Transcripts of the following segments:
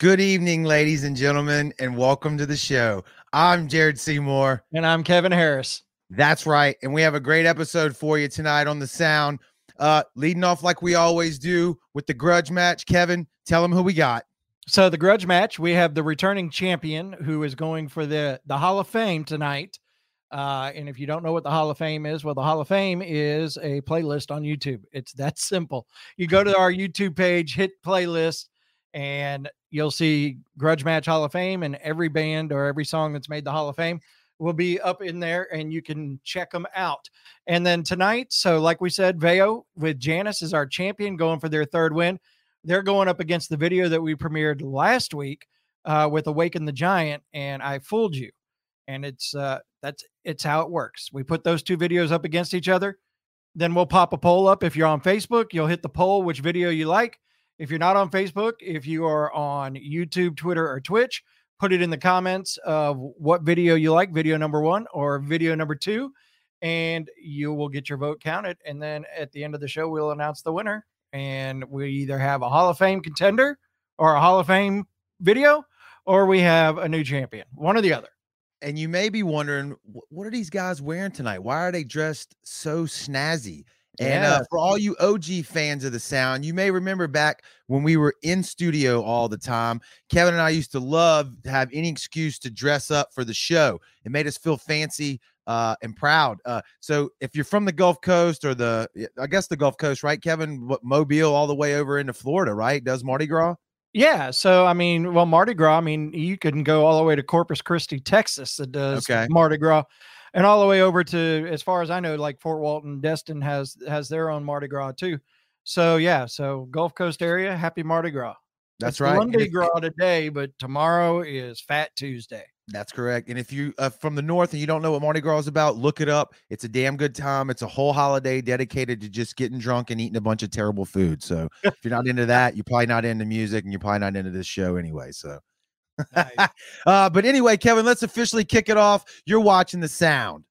Good evening, ladies and gentlemen, and welcome to the show. I'm Jared Seymour. And I'm Kevin Harris. That's right. And we have a great episode for you tonight on the sound. Uh, leading off like we always do with the grudge match. Kevin, tell them who we got. So the grudge match, we have the returning champion who is going for the the Hall of Fame tonight. Uh, and if you don't know what the Hall of Fame is, well, the Hall of Fame is a playlist on YouTube. It's that simple. You go to our YouTube page, hit playlist, and you'll see Grudge Match Hall of Fame, and every band or every song that's made the Hall of Fame will be up in there, and you can check them out. And then tonight, so like we said, Veo with Janice is our champion, going for their third win. They're going up against the video that we premiered last week uh, with Awaken the Giant, and I fooled you. And it's uh, that's it's how it works. We put those two videos up against each other. Then we'll pop a poll up. If you're on Facebook, you'll hit the poll which video you like. If you're not on Facebook, if you are on YouTube, Twitter, or Twitch, put it in the comments of what video you like, video number one or video number two, and you will get your vote counted. And then at the end of the show, we'll announce the winner. And we either have a Hall of Fame contender or a Hall of Fame video, or we have a new champion, one or the other and you may be wondering what are these guys wearing tonight? Why are they dressed so snazzy? And uh, for all you OG fans of the sound, you may remember back when we were in studio all the time. Kevin and I used to love to have any excuse to dress up for the show. It made us feel fancy uh, and proud. Uh, so if you're from the Gulf Coast or the, I guess the Gulf Coast, right, Kevin? What, Mobile all the way over into Florida, right? Does Mardi Gras? Yeah. So, I mean, well, Mardi Gras, I mean, you can go all the way to Corpus Christi, Texas, that does okay. Mardi Gras, and all the way over to, as far as I know, like Fort Walton, Destin has has their own Mardi Gras too. So, yeah. So, Gulf Coast area, happy Mardi Gras. That's it's right. Monday Gras today, but tomorrow is Fat Tuesday. That's correct. And if you uh, from the north and you don't know what Mardi Gras is about, look it up. It's a damn good time. It's a whole holiday dedicated to just getting drunk and eating a bunch of terrible food. So if you're not into that, you're probably not into music and you're probably not into this show anyway. So nice. uh, but anyway, Kevin, let's officially kick it off. You're watching the sound.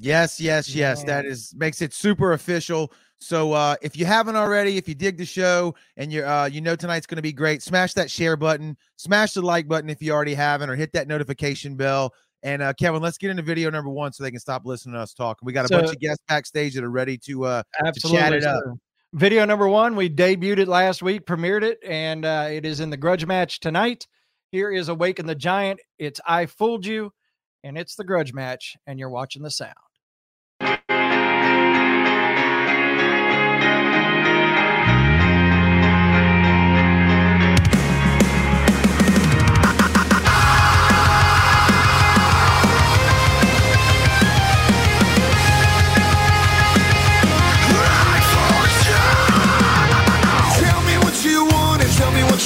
Yes, yes, yes. That is makes it super official. So uh if you haven't already, if you dig the show and you're uh you know tonight's gonna be great, smash that share button, smash the like button if you already haven't, or hit that notification bell. And uh Kevin, let's get into video number one so they can stop listening to us talk. We got a so, bunch of guests backstage that are ready to uh absolutely to chat it up. Video number one, we debuted it last week, premiered it, and uh it is in the grudge match tonight. Here is Awaken the Giant. It's I Fooled You, and it's the grudge match, and you're watching the sound.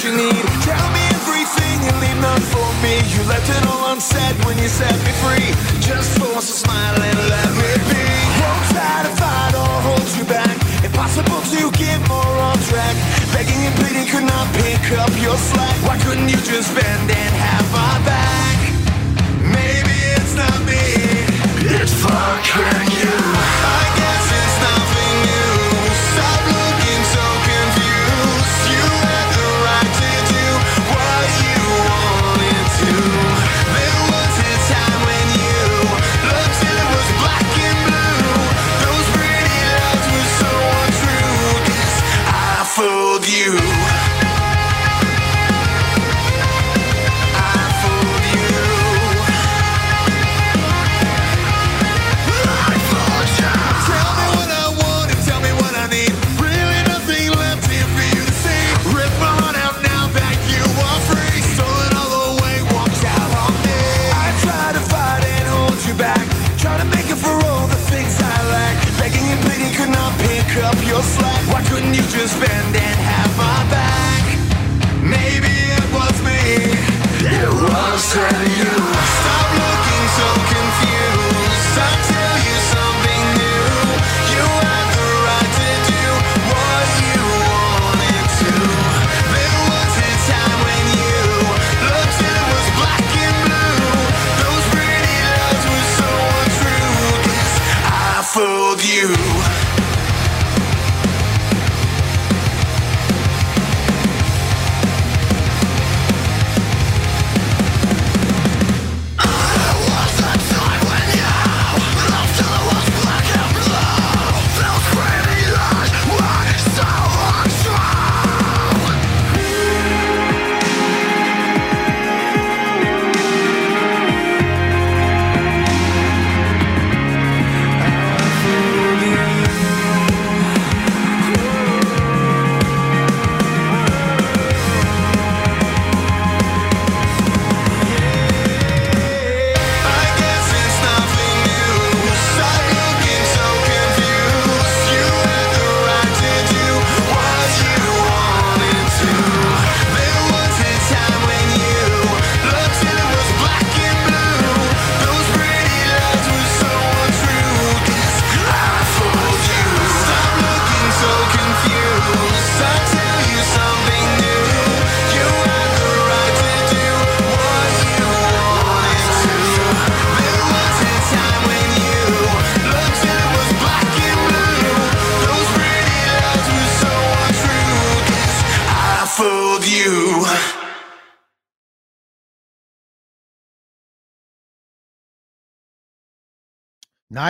You need. Tell me everything and leave none for me. You left it all unsaid when you set me free. Just force a smile and let me be. Won't try to fight or hold you back. Impossible to get more on track. Begging and pleading could not pick up your slack. Why couldn't you just bend and have my back? Maybe it's not me. It's fucking you. up your slack? Why couldn't you just bend and have my back? Maybe it was me. It was you.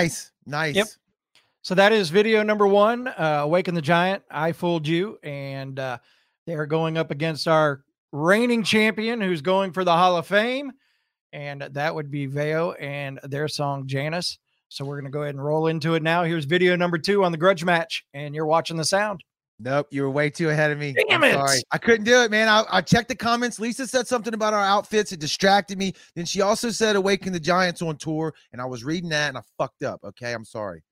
Nice, nice. Yep. So that is video number one, uh, Awaken the Giant. I fooled you, and uh, they're going up against our reigning champion, who's going for the Hall of Fame, and that would be Veo and their song Janus. So we're going to go ahead and roll into it now. Here's video number two on the grudge match, and you're watching the sound. Nope, you were way too ahead of me. Damn it. Sorry. I couldn't do it, man. I, I checked the comments. Lisa said something about our outfits. It distracted me. Then she also said Awaken the Giants on tour, and I was reading that and I fucked up. Okay, I'm sorry.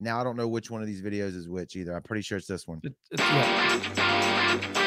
Now I don't know which one of these videos is which either. I'm pretty sure it's this one. It- it's- yeah.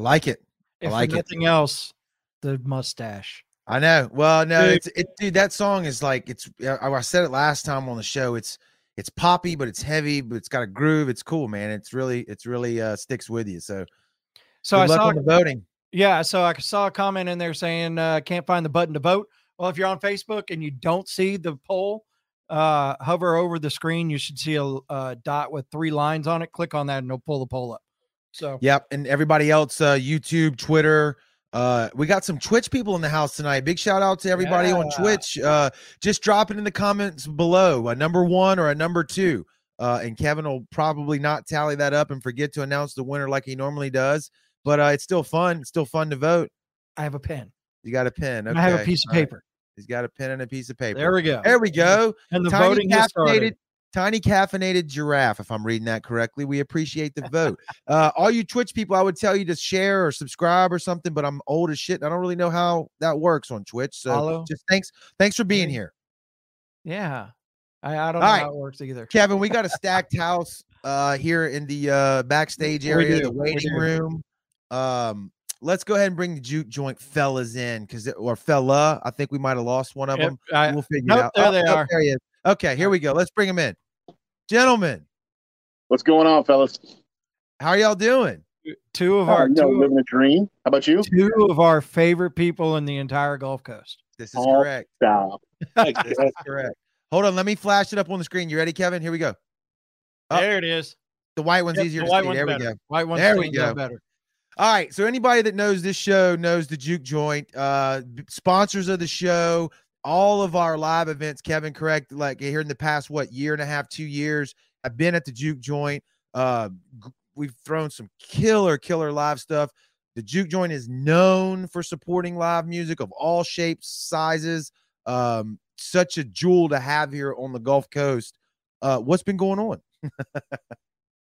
I like it. I If like for it. nothing else, the mustache. I know. Well, no, Dude. it's it, dude. That song is like it's. I, I said it last time on the show. It's it's poppy, but it's heavy, but it's got a groove. It's cool, man. It's really it's really uh sticks with you. So, So I saw the voting. Yeah, so I saw a comment in there saying uh, can't find the button to vote. Well, if you're on Facebook and you don't see the poll, uh, hover over the screen. You should see a, a dot with three lines on it. Click on that, and it'll pull the poll up. So, yep. And everybody else, uh, YouTube, Twitter, uh, we got some Twitch people in the house tonight. Big shout out to everybody yeah. on Twitch. Uh, just drop it in the comments below a number one or a number two. Uh, and Kevin will probably not tally that up and forget to announce the winner like he normally does. But uh, it's still fun. It's still fun to vote. I have a pen. You got a pen. Okay. I have a piece of paper. Right. He's got a pen and a piece of paper. There we go. There we go. And the Tiny voting caffeinated, Tiny caffeinated giraffe, if I'm reading that correctly. We appreciate the vote. uh, all you Twitch people, I would tell you to share or subscribe or something, but I'm old as shit. I don't really know how that works on Twitch. So just thanks, thanks for being here. Yeah. I, I don't all know right. how it works either. Kevin, we got a stacked house uh here in the uh backstage area, the waiting room. Um, let's go ahead and bring the juke joint fellas in because or fella. I think we might have lost one of yep, them. I, we'll figure nope, it out. There oh, they are. There he is. Okay, here we go. Let's bring them in. Gentlemen. What's going on, fellas? How are y'all doing? Two of our no, living a dream. How about you? Two of our favorite people in the entire Gulf Coast. This is oh, correct. Stop. this is correct. Hold on, let me flash it up on the screen. You ready, Kevin? Here we go. Oh, there it is. The white one's yep, easier the to white see. There better. we go. White one's there we go. better. All right. So anybody that knows this show knows the Juke Joint. Uh, sponsors of the show, all of our live events. Kevin, correct? Like here in the past, what year and a half, two years, I've been at the Juke Joint. Uh, we've thrown some killer, killer live stuff. The Juke Joint is known for supporting live music of all shapes, sizes. Um, such a jewel to have here on the Gulf Coast. Uh, what's been going on?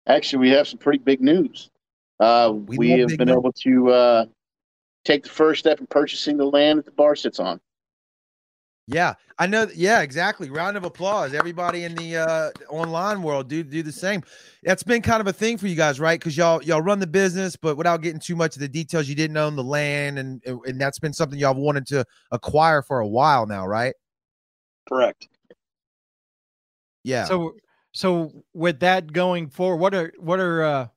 Actually, we have some pretty big news. Uh, we, we have been able to uh, take the first step in purchasing the land that the bar sits on. Yeah, I know. Yeah, exactly. Round of applause. Everybody in the uh, online world do do the same. That's been kind of a thing for you guys, right? Because y'all y'all run the business, but without getting too much of the details, you didn't own the land, and and that's been something y'all wanted to acquire for a while now, right? Correct. Yeah. So so with that going forward, what are what are uh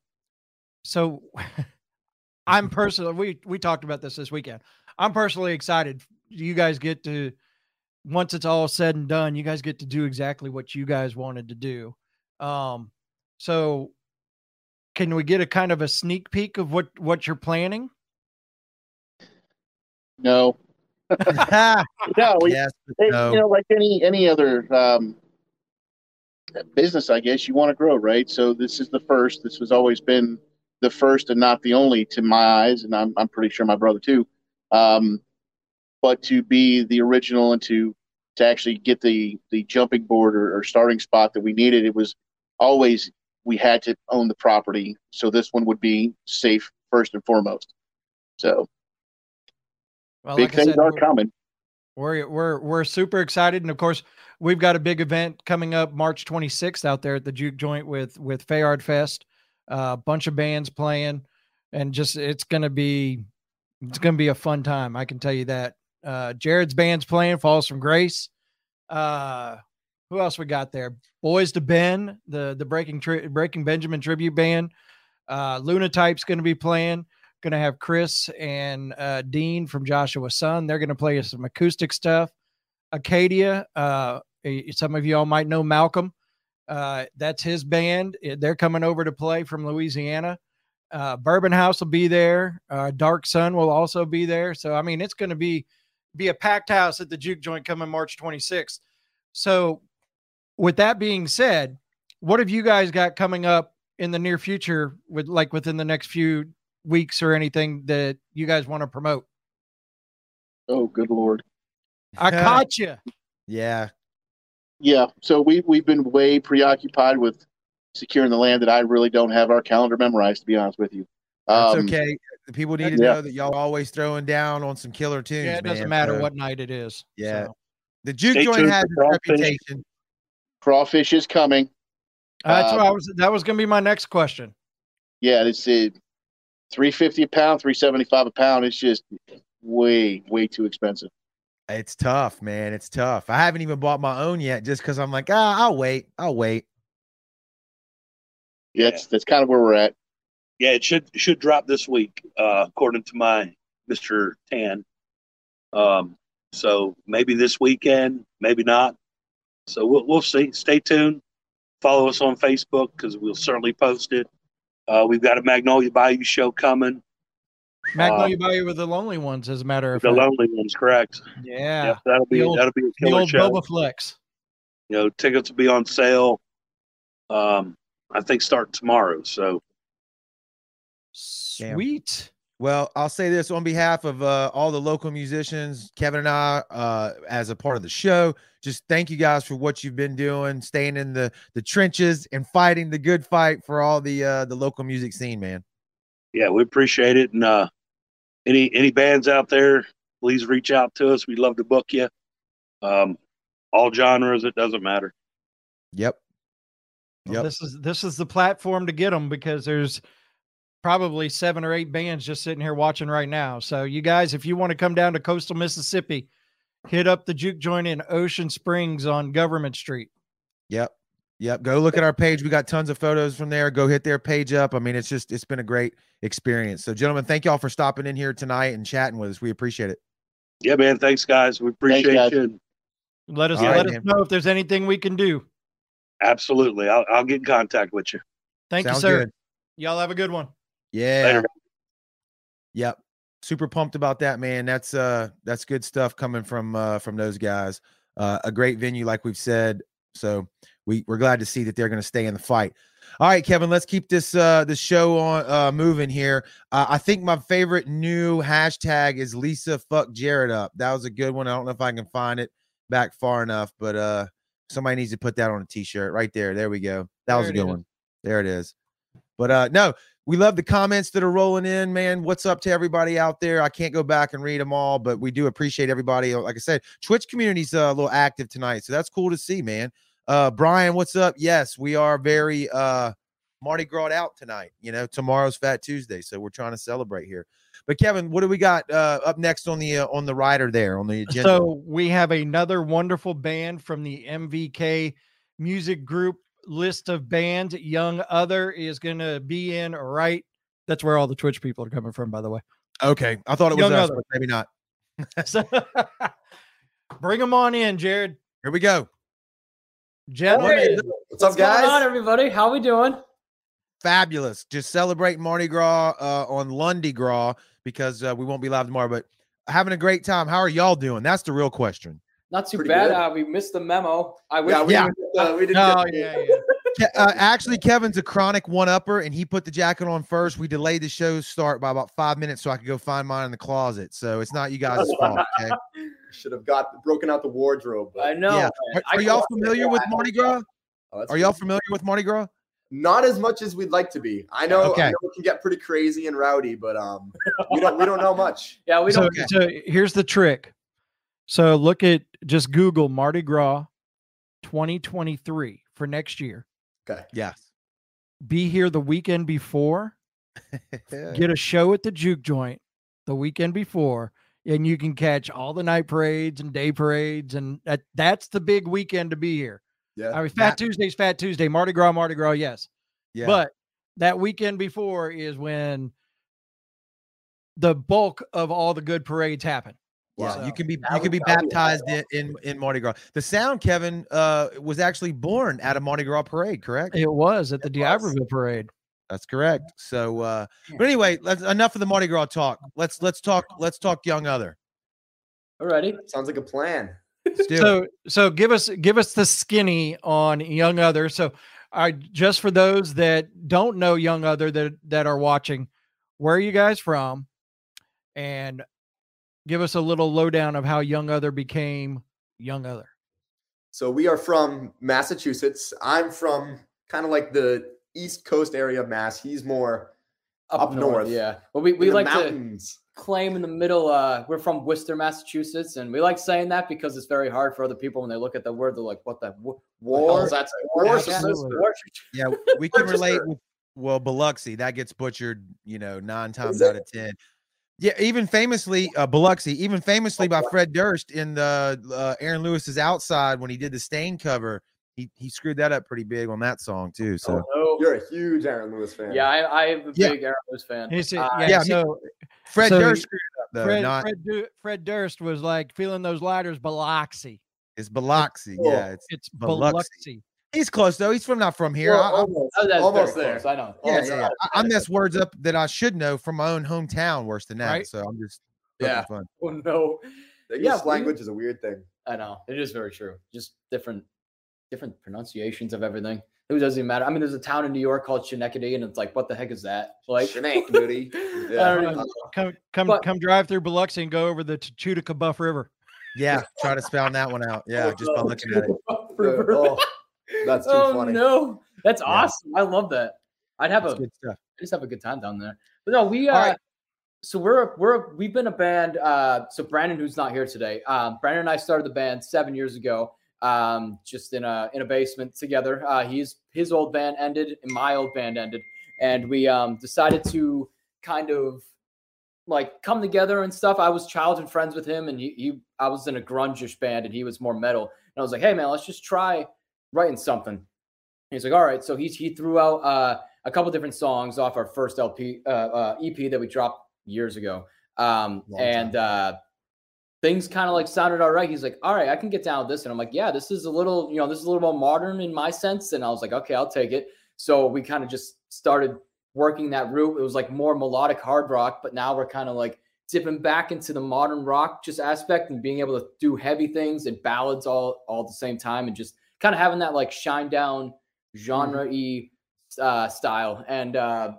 so I'm personally we we talked about this this weekend. I'm personally excited. You guys get to once it's all said and done, you guys get to do exactly what you guys wanted to do. Um so can we get a kind of a sneak peek of what what you're planning? No. no, we, yes, no. you know, like any any other um, business, I guess you want to grow, right? So this is the first. This has always been the first and not the only to my eyes, and I'm I'm pretty sure my brother too. Um, but to be the original and to to actually get the the jumping board or, or starting spot that we needed, it was always we had to own the property. So this one would be safe first and foremost. So well, big like things said, are coming. We're we're we're super excited, and of course, we've got a big event coming up March 26th out there at the Juke Joint with with Fayard Fest. A uh, bunch of bands playing, and just it's gonna be it's gonna be a fun time. I can tell you that. Uh, Jared's band's playing Falls from Grace. Uh, who else we got there? Boys to Ben, the the Breaking tri- Breaking Benjamin tribute band. Uh, Lunatype's going to be playing going to have Chris and uh, Dean from Joshua Sun. They're going to play some acoustic stuff. Acadia, uh, some of you all might know Malcolm. Uh, that's his band. They're coming over to play from Louisiana. Uh, Bourbon House will be there. Uh, Dark Sun will also be there. So I mean, it's going to be be a packed house at the Juke Joint coming March 26th. So, with that being said, what have you guys got coming up in the near future with like within the next few weeks or anything that you guys want to promote? Oh, good lord! I caught you. Yeah, yeah. So we we've been way preoccupied with securing the land that I really don't have our calendar memorized. To be honest with you, that's um, okay. The people need to yeah. know that y'all always throwing down on some killer tunes. Yeah, it doesn't man, matter so. what night it is. Yeah, so. the juke joint has a reputation. Crawfish is coming. Uh, that's uh, what I was. That was going to be my next question. Yeah, it's it. 350 a pound, 375 a pound. It's just way, way too expensive. It's tough, man. It's tough. I haven't even bought my own yet just because I'm like, ah, I'll wait. I'll wait. Yeah, that's, that's kind of where we're at. Yeah, it should should drop this week, uh, according to my Mr. Tan. Um, so maybe this weekend, maybe not. So we'll we'll see. Stay tuned. Follow us on Facebook because we'll certainly post it. Uh, we've got a Magnolia Bayou show coming. Magnolia uh, Bayou with the Lonely Ones, as a matter of the fact. Lonely Ones, correct? Yeah, yep, that'll be old, that'll be a killer the old show. Bobaflex. You know, tickets will be on sale. Um, I think start tomorrow. So sweet. Well, I'll say this on behalf of uh, all the local musicians, Kevin and I, uh, as a part of the show. Just thank you guys for what you've been doing, staying in the the trenches and fighting the good fight for all the uh, the local music scene, man. Yeah, we appreciate it. And uh, any any bands out there, please reach out to us. We'd love to book you. Um, all genres, it doesn't matter. Yep. Yep. Well, this is this is the platform to get them because there's probably seven or eight bands just sitting here watching right now. So you guys, if you want to come down to coastal Mississippi, hit up the juke joint in Ocean Springs on Government Street. Yep. Yep. Go look at our page. We got tons of photos from there. Go hit their page up. I mean, it's just it's been a great experience. So, gentlemen, thank y'all for stopping in here tonight and chatting with us. We appreciate it. Yeah, man. Thanks, guys. We appreciate Thanks, guys. you. Let us let us know if there's anything we can do. Absolutely. I'll I'll get in contact with you. Thank Sounds you, sir. Good. Y'all have a good one. Yeah. Later. Yep. Super pumped about that, man. That's uh that's good stuff coming from uh from those guys. Uh a great venue, like we've said. So we, we're glad to see that they're gonna stay in the fight. All right, Kevin, let's keep this uh this show on uh moving here. Uh, I think my favorite new hashtag is Lisa fuck Jared up. That was a good one. I don't know if I can find it back far enough, but uh somebody needs to put that on a t-shirt right there. There we go. That there was a good is. one. There it is. But uh no, we love the comments that are rolling in, man. What's up to everybody out there? I can't go back and read them all, but we do appreciate everybody. Like I said, Twitch community's uh, a little active tonight, so that's cool to see, man. Uh, Brian, what's up? Yes, we are very uh, Mardi Gras out tonight. You know, tomorrow's Fat Tuesday, so we're trying to celebrate here. But Kevin, what do we got uh, up next on the uh, on the rider there on the agenda? So we have another wonderful band from the MVK music group list of bands Young Other is going to be in right. That's where all the Twitch people are coming from, by the way. Okay. I thought it was us, Other. maybe not. so, bring them on in, Jared. Here we go. Gentlemen. Hey, what's, up, guys? Going on, everybody? How we doing? Fabulous. Just celebrate Mardi Gras uh, on Lundi Gras because uh, we won't be live tomorrow, but having a great time. How are y'all doing? That's the real question. Not too Pretty bad. Uh, we missed the memo. I wish. Yeah, we, yeah. Didn't, we didn't. No, yeah, yeah. Uh, actually, Kevin's a chronic one upper, and he put the jacket on first. We delayed the show's start by about five minutes so I could go find mine in the closet. So it's not you guys' fault. Okay? Should have got broken out the wardrobe. But. I know. Yeah. Are, are y'all familiar with Mardi Gras? Oh, are y'all familiar with Mardi Gras? Not as much as we'd like to be. I know, okay. I know it can get pretty crazy and rowdy, but um, we don't we don't know much. Yeah, we don't. So, so here's the trick. So look at just Google Mardi Gras 2023 for next year. Okay. Yes. Be here the weekend before. get a show at the juke joint the weekend before, and you can catch all the night parades and day parades, and that that's the big weekend to be here. Yeah. I mean, Fat that, Tuesday's Fat Tuesday, Mardi Gras, Mardi Gras, yes. Yeah. But that weekend before is when the bulk of all the good parades happen. Yeah, so, you can be you can be baptized in, in, in Mardi Gras. The sound, Kevin, uh, was actually born at a Mardi Gras parade, correct? It was at the D'Iberville parade. That's correct. So, uh, but anyway, let's enough of the Mardi Gras talk. Let's let's talk let's talk young other. Alrighty, sounds like a plan. so so give us give us the skinny on young other. So, I just for those that don't know young other that that are watching, where are you guys from? And give us a little lowdown of how Young Other became Young Other. So we are from Massachusetts. I'm from kind of like the East Coast area of Mass. He's more up, up north, north, Yeah. Well, we, we like mountains. to claim in the middle. Uh, we're from Worcester, Massachusetts, and we like saying that because it's very hard for other people when they look at the word. They're like, "What the war?" That's war. war. Yeah, we can relate with well, Biloxi that gets butchered, you know, nine times out of ten. Yeah, even famously, uh, Biloxi, even famously by Fred Durst in the uh, Aaron Lewis's Outside when he did the Staind cover. He, he screwed that up pretty big on that song too. So oh, you're a huge Aaron Lewis fan. Yeah, I, I am a yeah. big Aaron Lewis fan. Uh, yeah, yeah, so Fred so Durst screwed up though. Fred, not... Fred, Fred, Durst was like feeling those lighters, Biloxi. It's Biloxi. Oh, yeah, it's it's Biloxi. Biloxi. He's close though. He's from not from here. Well, I, almost, oh, almost there. Close. I know. Yeah, yeah, yeah. I, I mess words up that I should know from my own hometown worse than that. Right? So I'm just yeah. Fun. Oh no. The yeah, language we, is a weird thing. I know. It is very true. Just different different pronunciations of everything. It doesn't even matter. I mean, there's a town in New York called Schenectady, and it's like, what the heck is that? Like Schenectady. yeah. Come come but, come drive through Biloxi and go over the Tchoutacabouffa River. Yeah, try to spell that one out. Yeah, just by looking at it. Oh. That's too oh, funny. no, that's yeah. awesome. I love that. I'd have that's a good stuff. I just have a good time down there. But no, we uh, right. so we're we're we've been a band. Uh, so Brandon, who's not here today, um, Brandon and I started the band seven years ago. Um, just in a in a basement together. Uh, he's his old band ended, and my old band ended, and we um decided to kind of like come together and stuff. I was childhood friends with him, and he, he I was in a grungish band, and he was more metal. And I was like, hey man, let's just try writing something. And he's like, all right. So he he threw out uh, a couple different songs off our first LP uh, uh, EP that we dropped years ago, um, and uh, things kind of like sounded all right. He's like, all right, I can get down with this, and I'm like, yeah, this is a little you know this is a little more modern in my sense, and I was like, okay, I'll take it. So we kind of just started working that route. It was like more melodic hard rock, but now we're kind of like dipping back into the modern rock just aspect and being able to do heavy things and ballads all all at the same time and just kind of having that like Shinedown genre e uh, style. And uh,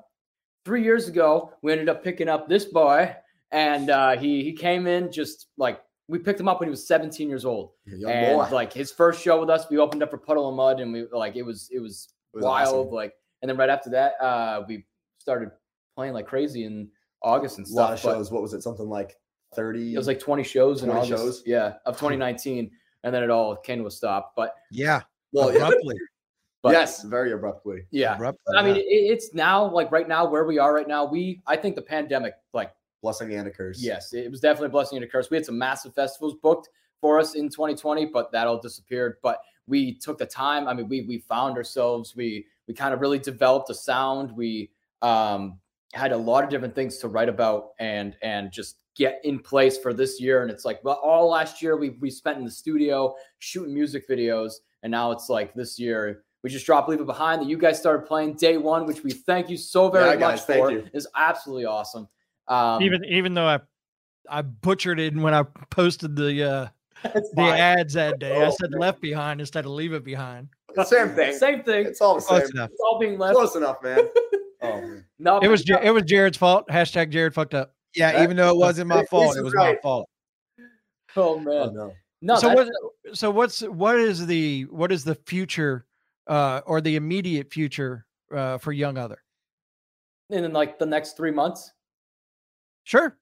three years ago, we ended up picking up this boy, and uh, he he came in just like we picked him up when he was 17 years old. Young and boy. like his first show with us, we opened up for Puddle of Mudd, and we like it was it was, it was wild. Awesome. Like and then right after that, uh, we started playing like crazy in August and stuff. A lot of shows. What was it? Something like 30? It was like 20 shows 20 in August. Shows? Yeah, of 2019. And then it all came to a stop. But yeah, well, abruptly. But, yes, very abruptly. Yeah. Abruptly, I mean, it, it's now like right now where we are right now. We, I think the pandemic, like blessing and a curse. Yes, it was definitely a blessing and a curse. We had some massive festivals booked for us in 2020, but that all disappeared. But we took the time. I mean, we we found ourselves. We we kind of really developed a sound. We um, had a lot of different things to write about and and just get in place for this year. And it's like, well, all last year we we spent in the studio shooting music videos, and now it's like this year we just dropped Leave It Behind that you guys started playing day one, which we thank you so very yeah, much guys, for. Is absolutely awesome. Um, even even though I I butchered it when I posted the uh the ads that day. I said left behind instead of leave it behind. Same thing. Same thing. It's all the same. Enough. It's all being left. Close enough, man. oh man. No, it was it was Jared's fault. Hashtag Jared fucked up. Yeah, that, even though it wasn't my fault, it was right. my fault. Oh man. Oh, no. No. So what? So what's what is the what is the future, uh, or the immediate future, uh, for Young Other? In like the next three months. Sure.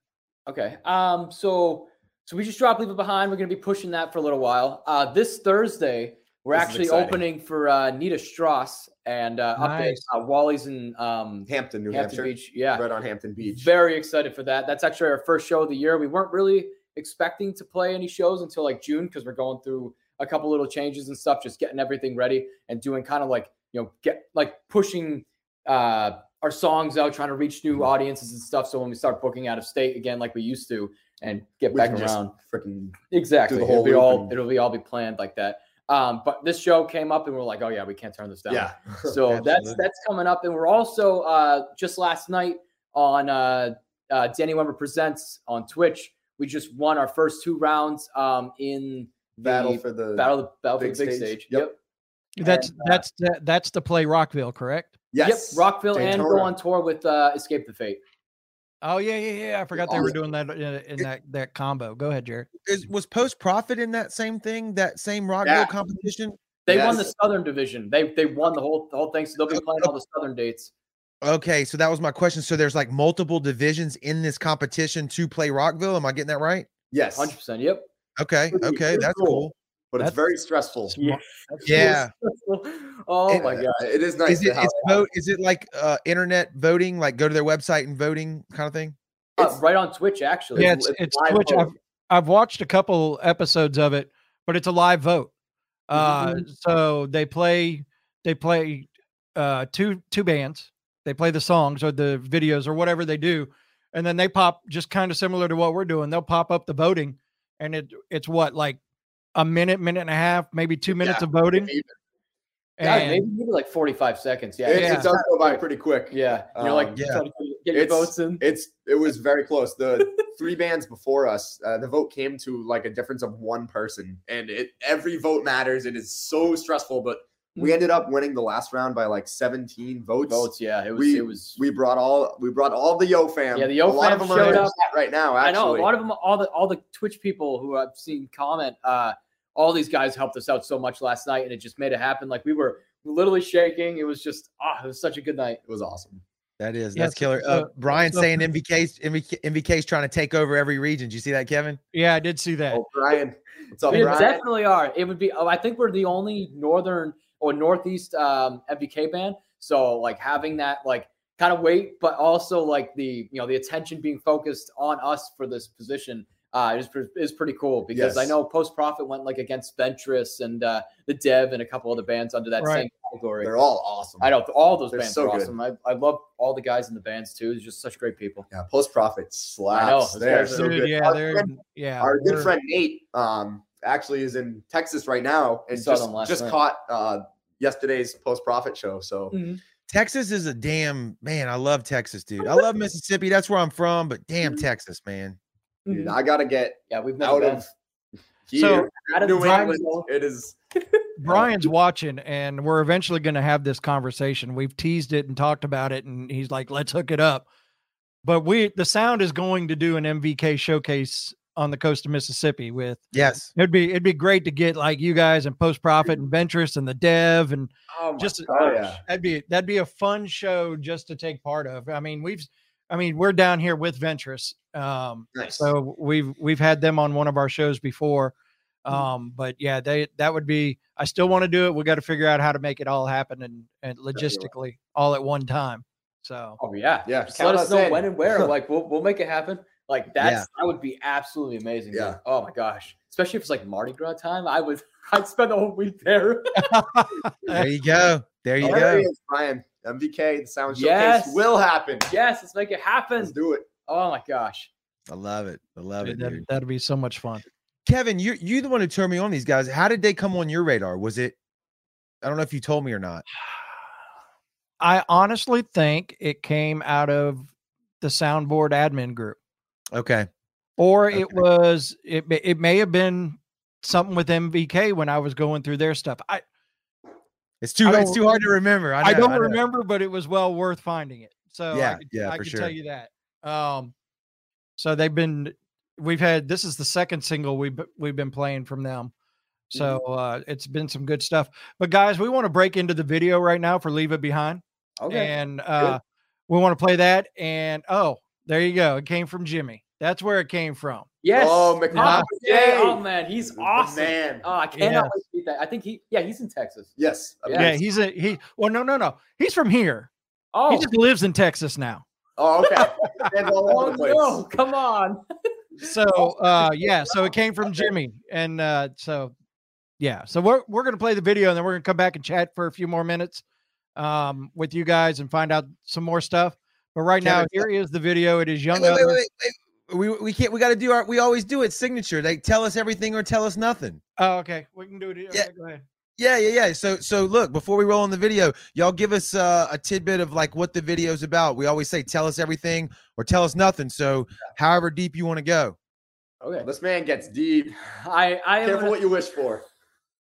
Okay. Um. So so we just dropped Leave It Behind. We're going to be pushing that for a little while. Uh, this Thursday, we're this actually opening for uh, Nita Strauss and uh, nice. up at uh, Wally's in um, Hampton, New Hampton Hampshire. Beach. Yeah, right on Hampton Beach. Very excited for that. That's actually our first show of the year. We weren't really expecting to play any shows until like June because we're going through a couple little changes and stuff, just getting everything ready and doing kind of like you know get like pushing uh, our songs out, trying to reach new mm-hmm. audiences and stuff. So when we start booking out of state again, like we used to, and get we back around. Freaking exactly. it'll be all it'll be all be planned like that. Um, but this show came up and we're like, oh yeah, we can't turn this down. Yeah. so that's that's coming up, and we're also uh, just last night on uh, uh, Danny Wimmer presents on Twitch. We just won our first two rounds um, in battle for the battle, battle big for the big stage. stage. Yep. yep. That's and, uh, that's the, that's the play Rockville, correct? Yes. Yep. Rockville Daytona. and go on tour with uh, Escape the Fate. Oh yeah, yeah, yeah. I forgot they were doing that in, in that that combo. Go ahead, Jared. Is was Post Profit in that same thing, that same Rockville yeah. competition? They yes. won the Southern Division. They they won the whole the whole thing. So they'll be oh, playing oh. all the Southern dates. Okay, so that was my question. So there's like multiple divisions in this competition to play Rockville. Am I getting that right? Yes, hundred percent. Yep. Okay. Okay, that's cool but That's, it's very stressful. Yeah. yeah. oh it, my god, it is nice. Is it, vote, is it like uh, internet voting? Like go to their website and voting kind of thing? Uh, right on Twitch, actually. Yeah, it's, it's, it's Twitch. I've, I've watched a couple episodes of it, but it's a live vote. Uh, mm-hmm. so they play they play uh two two bands. They play the songs or the videos or whatever they do, and then they pop just kind of similar to what we're doing. They'll pop up the voting, and it it's what like a minute, minute and a half, maybe two minutes yeah, of voting. Yeah, and maybe, maybe like 45 seconds. Yeah. It, yeah. it does go by pretty quick. Yeah. You're um, like, yeah. get your votes in. It's, it was very close. The three bands before us, uh, the vote came to like a difference of one person and it, every vote matters. It is so stressful, but we ended up winning the last round by like 17 votes. Votes, yeah. It was. We, it was. We brought all. We brought all the Yo fam. Yeah, the Yo a fam of them showed up right now. Actually. I know a lot of them. All the all the Twitch people who I've seen comment. Uh, all these guys helped us out so much last night, and it just made it happen. Like we were literally shaking. It was just ah, it was such a good night. It was awesome. That is that's killer. Uh, Brian so, saying MVK's MVK, MVK's trying to take over every region. Did you see that, Kevin? Yeah, I did see that. Oh, Brian. What's up, we Brian? definitely are. It would be. Oh, I think we're the only northern or Northeast um, MVK band. So like having that like kind of weight, but also like the you know the attention being focused on us for this position uh, is, is pretty cool because yes. I know Post Profit went like against Ventress and uh, the Dev and a couple other bands under that right. same category. They're all awesome. I know all those They're bands so are awesome. I, I love all the guys in the bands too. It's just such great people. Yeah, Post Profit slaps. They're so good. Yeah, our they're friend, yeah. Our good friend Nate um actually is in Texas right now and just, just night. caught uh yesterday's post profit show. So mm-hmm. Texas is a damn man. I love Texas, dude. I love Mississippi. That's where I'm from, but damn mm-hmm. Texas, man. Dude, mm-hmm. I gotta get yeah, we've out been. of here. So out of New England, it is Brian's watching, and we're eventually going to have this conversation. We've teased it and talked about it, and he's like, "Let's hook it up." But we, the sound is going to do an MVK showcase on the coast of Mississippi with yes it'd be it'd be great to get like you guys and post profit and Ventress and the dev and oh just oh, yeah. that'd be that'd be a fun show just to take part of I mean we've I mean we're down here with Ventress um nice. so we've we've had them on one of our shows before mm-hmm. um but yeah they that would be I still want to do it we got to figure out how to make it all happen and and logistically all at one time so oh yeah yeah just let us know in. when and where like we'll we'll make it happen like that's yeah. that would be absolutely amazing. Yeah. Dude. Oh my gosh. Especially if it's like Mardi Gras time. I would I'd spend the whole week there. there you go. There you go. Brian. MVK, the sound yes. showcase will happen. Yes, let's make it happen. Let's do it. Oh my gosh. I love it. I love dude, it. That, that'd be so much fun. Kevin, you you the one who turned me on these guys. How did they come on your radar? Was it I don't know if you told me or not. I honestly think it came out of the soundboard admin group. Okay. Or okay. it was it it may have been something with MVK when I was going through their stuff. I it's too it's too hard to remember. I, know, I don't I remember, but it was well worth finding it. So yeah, I could, yeah, I for can sure. tell you that. Um, so they've been we've had this is the second single we've we've been playing from them. So mm-hmm. uh, it's been some good stuff. But guys, we want to break into the video right now for Leave It Behind. Okay. And uh, we want to play that. And oh, there you go. It came from Jimmy. That's where it came from. Yes. Oh, McNaught. Oh, man, he's awesome. Man. Oh, I cannot yes. wait that. I think he, yeah, he's in Texas. Yes. Yeah, yeah he's a he. Well, no, no, no. He's from here. Oh, he just lives in Texas now. Oh, okay. oh no, come on. so, uh, yeah. So it came from Jimmy, and uh, so yeah. So we're we're gonna play the video, and then we're gonna come back and chat for a few more minutes um, with you guys and find out some more stuff. But right Kevin, now, here is the video. It is young. Wait, wait, wait, wait, we we can't. We got to do our. We always do it signature. They tell us everything or tell us nothing. Oh, okay. We can do it. Yeah. go ahead. Yeah, yeah, yeah. So, so look, before we roll on the video, y'all give us uh, a tidbit of like what the video's about. We always say, tell us everything or tell us nothing. So, however deep you want to go. Okay, this man gets deep. I, I careful am, what you wish for.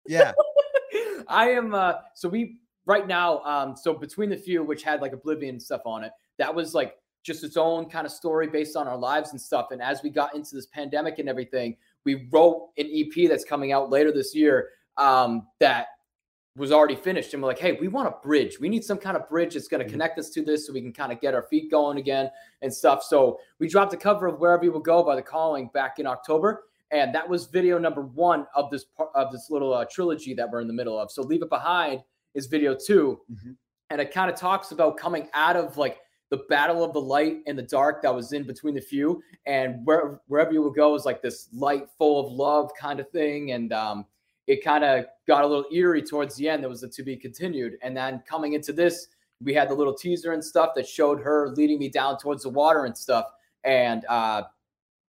Yeah, I am. Uh, so we right now, um, so between the few, which had like Oblivion stuff on it, that was like just its own kind of story based on our lives and stuff. And as we got into this pandemic and everything, we wrote an EP that's coming out later this year um, that was already finished. And we're like, hey, we want a bridge. We need some kind of bridge that's going to mm-hmm. connect us to this so we can kind of get our feet going again and stuff. So we dropped a cover of Wherever You Will Go by The Calling back in October. And that was video number one of this of this little uh, trilogy that we're in the middle of. So Leave It Behind is video 2 mm-hmm. And it kind of talks about coming out of like the battle of the light and the dark that was in between the few, and where, wherever you would go is like this light full of love kind of thing, and um, it kind of got a little eerie towards the end. There was a to be continued, and then coming into this, we had the little teaser and stuff that showed her leading me down towards the water and stuff, and uh,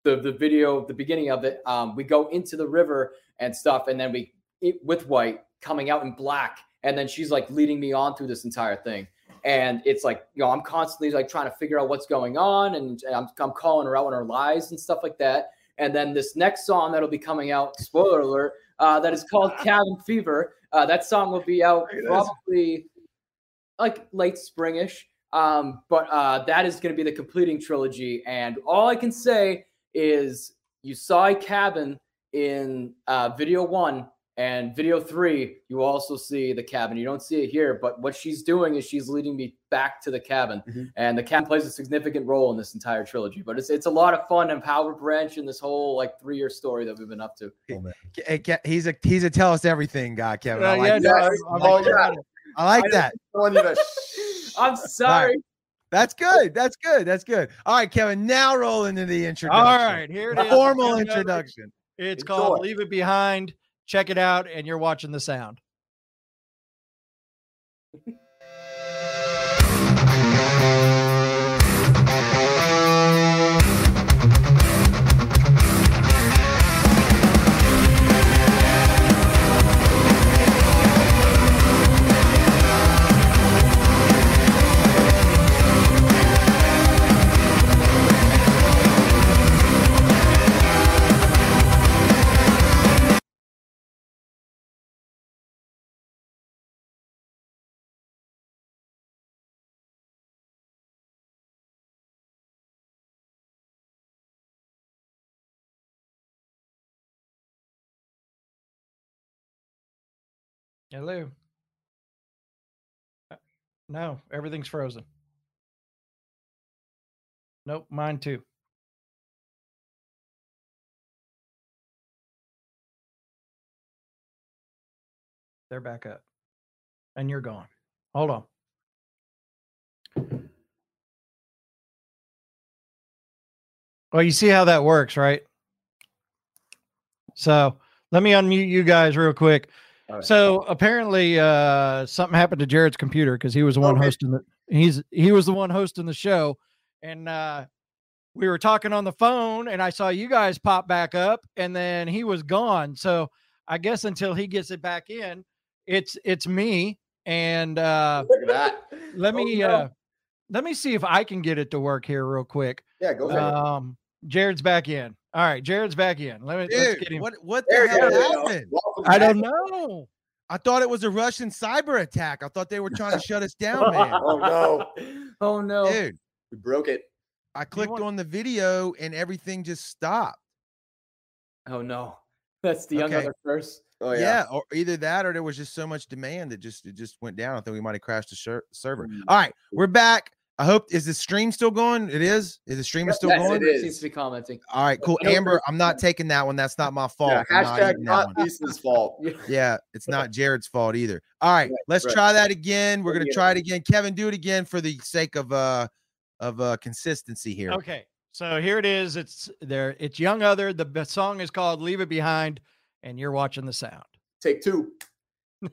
the the video, the beginning of it, um, we go into the river and stuff, and then we it, with white coming out in black, and then she's like leading me on through this entire thing. And it's like, you know, I'm constantly like trying to figure out what's going on, and I'm, I'm calling her out on her lies and stuff like that. And then this next song that'll be coming out, spoiler alert, uh, that is called Cabin Fever. Uh, that song will be out probably like late springish. Um, but uh, that is going to be the completing trilogy. And all I can say is you saw a cabin in uh, video one and video three. You also see the cabin. You don't see it here, but what she's doing is she's leading me back to the cabin, mm-hmm. and the cabin plays a significant role in this entire trilogy. But it's it's a lot of fun and power branch in this whole like three year story that we've been up to. Oh, he's a he's a tell us everything guy, Kevin. I like yeah, that. No, I, like I like that. I'm sorry. That's good. That's good. That's good. All right, Kevin. Now roll into the introduction. All right, here it is. Formal introduction. It's Enjoy. called "Leave It Behind." Check it out, and you're watching the sound. Hello. Uh, no, everything's frozen. Nope, mine too. They're back up. And you're gone. Hold on. Well, you see how that works, right? So let me unmute you guys real quick. Right. So apparently, uh, something happened to Jared's computer because he was the one okay. hosting the. He's he was the one hosting the show, and uh, we were talking on the phone, and I saw you guys pop back up, and then he was gone. So I guess until he gets it back in, it's it's me, and uh, look at that. Let me oh, no. uh, let me see if I can get it to work here real quick. Yeah, go ahead. Um, Jared's back in. All right, Jared's back in. Let me Dude, let's get him. What what the hell happened? I don't know. I thought it was a Russian cyber attack. I thought they were trying to shut us down, man. oh no. Oh no. Dude. We broke it. I clicked want- on the video and everything just stopped. Oh no. That's the young okay. other first. Oh yeah. yeah. or either that or there was just so much demand that just it just went down. I think we might have crashed the shir- server. Mm. All right, we're back. I hope is the stream still going? It is. Is the stream still yes, going? It is. Seems to be commenting. All right, cool. Amber, I'm not taking that one. That's not my fault. Yeah, hashtag not, not fault. yeah, it's not Jared's fault either. All right, right let's right. try that again. We're gonna yeah. try it again. Kevin, do it again for the sake of uh of uh consistency here. Okay. So here it is. It's there. It's young other. The song is called "Leave It Behind," and you're watching the sound. Take two.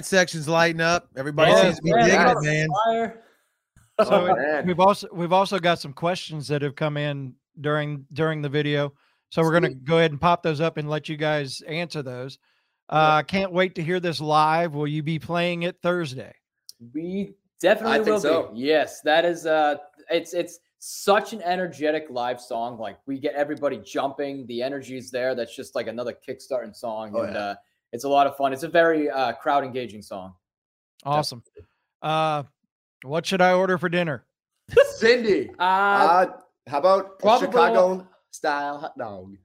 Comment sections lighting up. Everybody seems to be digging it, man. So oh, we've also we've also got some questions that have come in during during the video. So we're gonna go ahead and pop those up and let you guys answer those. Uh can't wait to hear this live. Will you be playing it Thursday? We definitely will so. be. Yes, that is uh it's it's such an energetic live song. Like we get everybody jumping, the energy's there. That's just like another kickstarting song. Oh, and yeah. uh it's a lot of fun. It's a very uh crowd engaging song. Awesome. Uh what should I order for dinner? Cindy. Uh, uh how about Chicago style hot dog?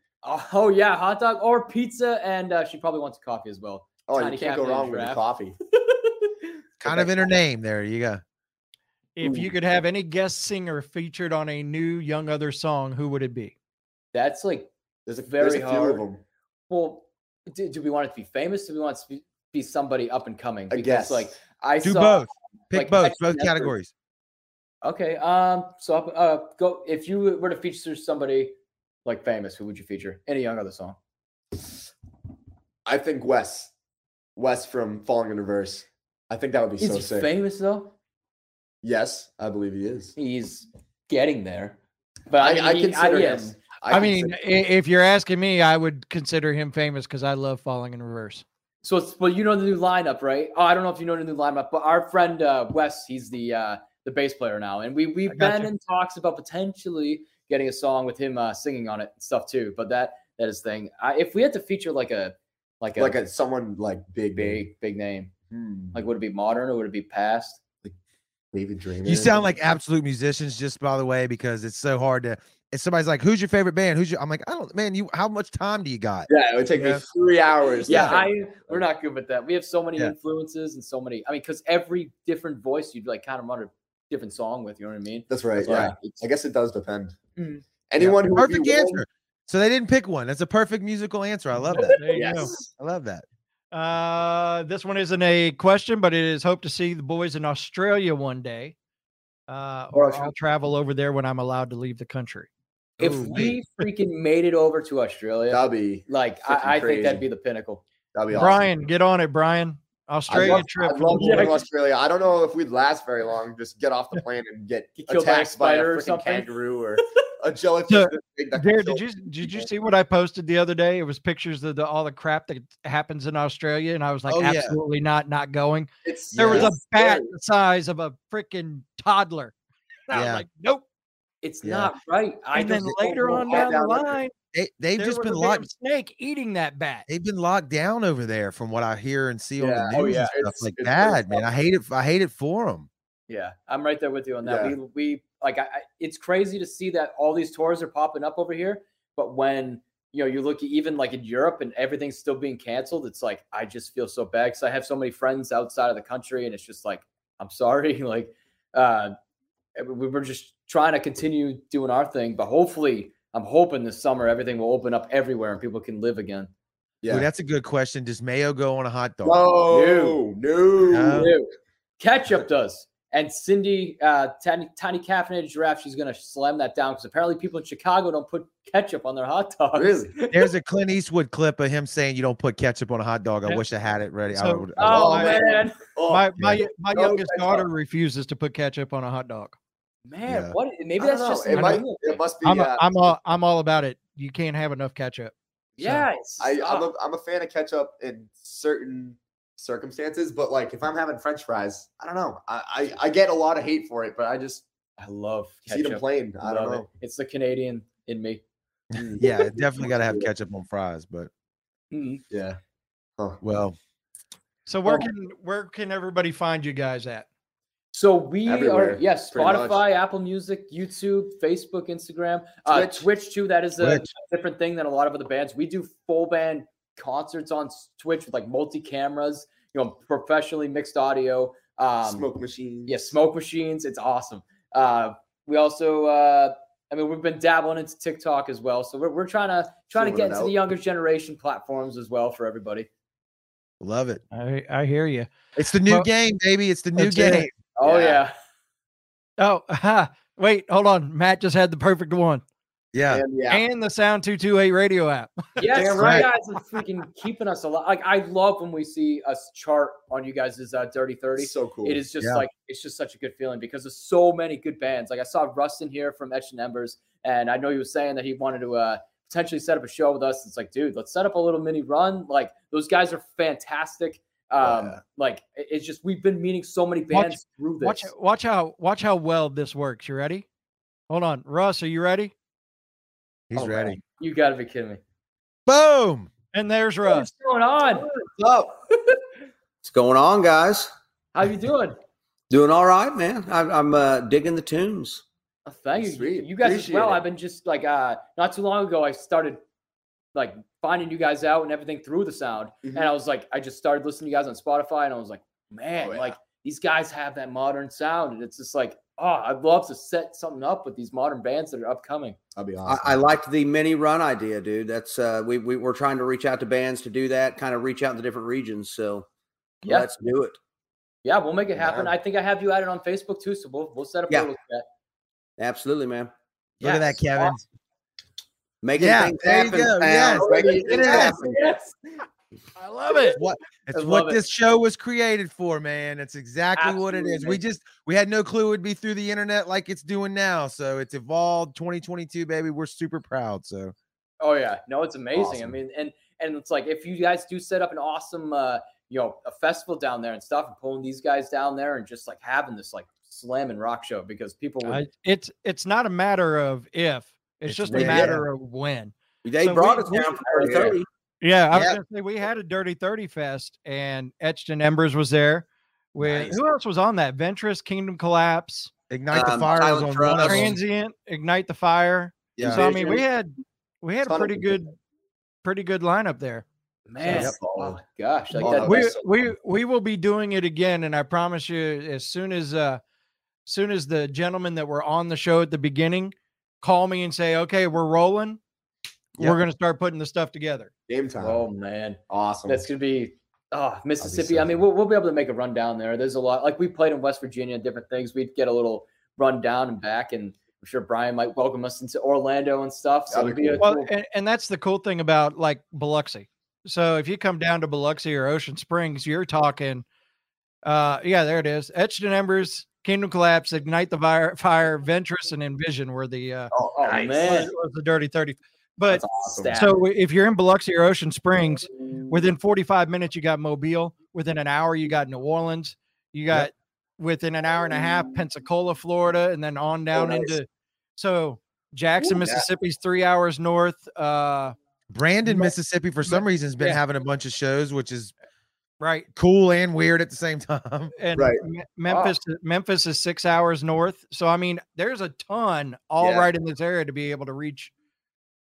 Oh yeah, hot dog or pizza, and uh, she probably wants a coffee as well. Oh, Tiny you can't go wrong with coffee. kind of in her name. There you go. If Ooh. you could have any guest singer featured on a new Young Other song, who would it be? That's like there's a very there's a hard. of them. Well, do, do, we want it to be famous? Do we want it to be somebody up and coming? Because guess. like I do saw, both. Pick like, both, both categories. Okay. Um. So, uh, go if you were to feature somebody like famous, who would you feature? Any young other song? I think Wes, Wes from Falling in Reverse. I think that would be is so sick. Famous though. Yes, I believe he is. He's getting there. But I, I, mean, I consider I, yes. I, I mean, if you're asking me, I would consider him famous because I love Falling in Reverse. So it's well, you know the new lineup, right? Oh, I don't know if you know the new lineup, but our friend uh, Wes, he's the uh, the bass player now, and we we've been you. in talks about potentially getting a song with him uh, singing on it and stuff too. But that that is thing. I, if we had to feature like a like a like a someone like big big name. big name, hmm. like would it be modern or would it be past? Like David Draiman. You sound like absolute musicians, just by the way, because it's so hard to if somebody's like, "Who's your favorite band?" Who's your? I'm like, I don't, man. You, how much time do you got? Yeah, it would take yeah. me three hours. Yeah, I, we're not good with that. We have so many yeah. influences and so many. I mean, because every different voice you'd like kind of run a different song with. You know what I mean? That's right. That's yeah, I guess it does depend. Mm-hmm. Anyone yeah. perfect answer. So they didn't pick one. That's a perfect musical answer. I love that. yes. I love that. Uh, this one isn't a question, but it is hope to see the boys in Australia one day. Uh, or I'll travel over there when I'm allowed to leave the country. If Ooh, we freaking made it over to Australia, that'd be like I, I think that'd be the pinnacle. That'd be awesome. Brian. Get on it, Brian. Australia I love, trip. I love going to Australia. I don't know if we'd last very long. Just get off the plane and get, get attacked by a, by a freaking kangaroo or a jellyfish. So, there, did you did you see what I posted the other day? It was pictures of the, all the crap that happens in Australia, and I was like, oh, absolutely yeah. not, not going. It's, there was a bat the size of a freaking toddler. I yeah. was like, nope. It's yeah. not right. I and then later on down the line, they, have just been locked. Snake eating that bat. They've been locked down over there, from what I hear and see yeah. on the oh, news oh, yeah. and stuff. It's, like it's bad, man. I hate it. I hate it for them. Yeah, I'm right there with you on that. Yeah. We we like I, it's crazy to see that all these tours are popping up over here, but when you know you look at even like in Europe and everything's still being canceled, it's like I just feel so bad because I have so many friends outside of the country, and it's just like I'm sorry, like uh, we were just trying to continue doing our thing, but hopefully, I'm hoping this summer everything will open up everywhere and people can live again. Yeah, Ooh, that's a good question. Does mayo go on a hot dog? No, no, no. no. Ketchup does. And Cindy, uh, tiny, tiny caffeinated giraffe, she's going to slam that down because apparently people in Chicago don't put ketchup on their hot dogs. Really? There's a Clint Eastwood clip of him saying you don't put ketchup on a hot dog. I wish I had it ready. So, would, oh, oh, man. my my, my youngest daughter refuses to put ketchup on a hot dog. Man, yeah. what? Maybe that's just it, might, it must be. I'm, uh, I'm all I'm all about it. You can't have enough ketchup. Yes, I, I'm a I'm a fan of ketchup in certain circumstances, but like if I'm having French fries, I don't know. I I, I get a lot of hate for it, but I just I love ketchup. See them plain. I, don't know. It. It's the Canadian in me. Mm. yeah, definitely got to have ketchup on fries, but mm-hmm. yeah. Huh. Well, so where can where can everybody find you guys at? So we Everywhere, are yes, Spotify, Apple Music, YouTube, Facebook, Instagram, uh, Twitch, uh, Twitch too. That is a Twitch. different thing than a lot of other bands. We do full band concerts on Twitch with like multi cameras, you know, professionally mixed audio. Um, smoke machines. Yeah, smoke machines. It's awesome. Uh, we also, uh, I mean, we've been dabbling into TikTok as well. So we're, we're trying to trying to get into the younger generation platforms as well for everybody. Love it. I I hear you. It's the new well, game, baby. It's the new game. It. Oh yeah. yeah. Oh, wait, hold on. Matt just had the perfect one. Yeah. And, yeah. and the Sound 228 radio app. Yes, right. you guys are freaking keeping us alive. Like, I love when we see us chart on you guys' uh, Dirty 30. So cool. It is just yeah. like, it's just such a good feeling because there's so many good bands. Like, I saw Rustin here from Etched in Embers, and I know he was saying that he wanted to uh, potentially set up a show with us. It's like, dude, let's set up a little mini run. Like, those guys are fantastic. Um, yeah. like it's just we've been meeting so many bands watch, through this. Watch, watch how watch how well this works. You ready? Hold on, Russ. Are you ready? He's oh, ready. Man. You got to be kidding me. Boom. And there's Russ. What's going on? What's up? What's going on, guys? How you doing? Doing all right, man. I, am uh, digging the tunes. Oh, thank you. You guys Appreciate as well. It. I've been just like uh not too long ago I started like finding you guys out and everything through the sound. Mm-hmm. And I was like, I just started listening to you guys on Spotify and I was like, man, oh, yeah. like these guys have that modern sound. And it's just like, oh, I'd love to set something up with these modern bands that are upcoming. I'll be honest. I, I liked the mini run idea, dude. That's uh, we, we we're trying to reach out to bands to do that, kind of reach out to different regions. So yeah. let's do it. Yeah, we'll make it happen. Yeah. I think I have you added on Facebook too, so we'll we'll set up yeah. a little chat. Absolutely, man. Look yes. at that, Kevin. Awesome. Making yeah, things happen. Yes. Making things happen. Yes. I love it. What it's what it. this show was created for, man. It's exactly Absolutely. what it is. We just we had no clue it would be through the internet like it's doing now. So it's evolved 2022, baby. We're super proud. So oh yeah, no, it's amazing. Awesome. I mean, and and it's like if you guys do set up an awesome uh you know a festival down there and stuff and pulling these guys down there and just like having this like slam and rock show because people would, uh, it's it's not a matter of if it's, it's just a matter yeah. of when they so brought us down for 30 yeah, I was gonna say we had a Dirty Thirty Fest, and Etched in Embers was there. With nice. who else was on that? Ventress, Kingdom Collapse, Ignite um, the Fire was on one Transient, Ignite the Fire. Yeah. So I mean, we had we had a pretty good, pretty good lineup there. Man, yep. oh gosh, like we we we will be doing it again, and I promise you, as soon as uh, soon as the gentlemen that were on the show at the beginning call me and say, "Okay, we're rolling," yep. we're going to start putting the stuff together. Game time. Oh man, awesome. That's gonna be oh Mississippi. So I mean, we'll, we'll be able to make a run down there. There's a lot. Like we played in West Virginia, different things. We'd get a little run down and back, and I'm sure Brian might welcome us into Orlando and stuff. So be cool. well, cool... and, and that's the cool thing about like Biloxi. So if you come down to Biloxi or Ocean Springs, you're talking. Uh, yeah, there it is. Etched in Embers, Kingdom Collapse, Ignite the Fire, Fire Ventress, and Envision were the uh, oh, oh nice. man, was the Dirty Thirty. But awesome. so if you're in Biloxi or Ocean Springs, within 45 minutes you got Mobile. Within an hour you got New Orleans. You got yep. within an hour and a half Pensacola, Florida, and then on oh, down oh, nice. into so Jackson, Ooh, Mississippi's yeah. three hours north. Uh, Brandon, Mississippi, for some reason, has been yeah. having a bunch of shows, which is right cool and weird at the same time. And right. Memphis, oh. Memphis is six hours north. So I mean, there's a ton all yeah. right in this area to be able to reach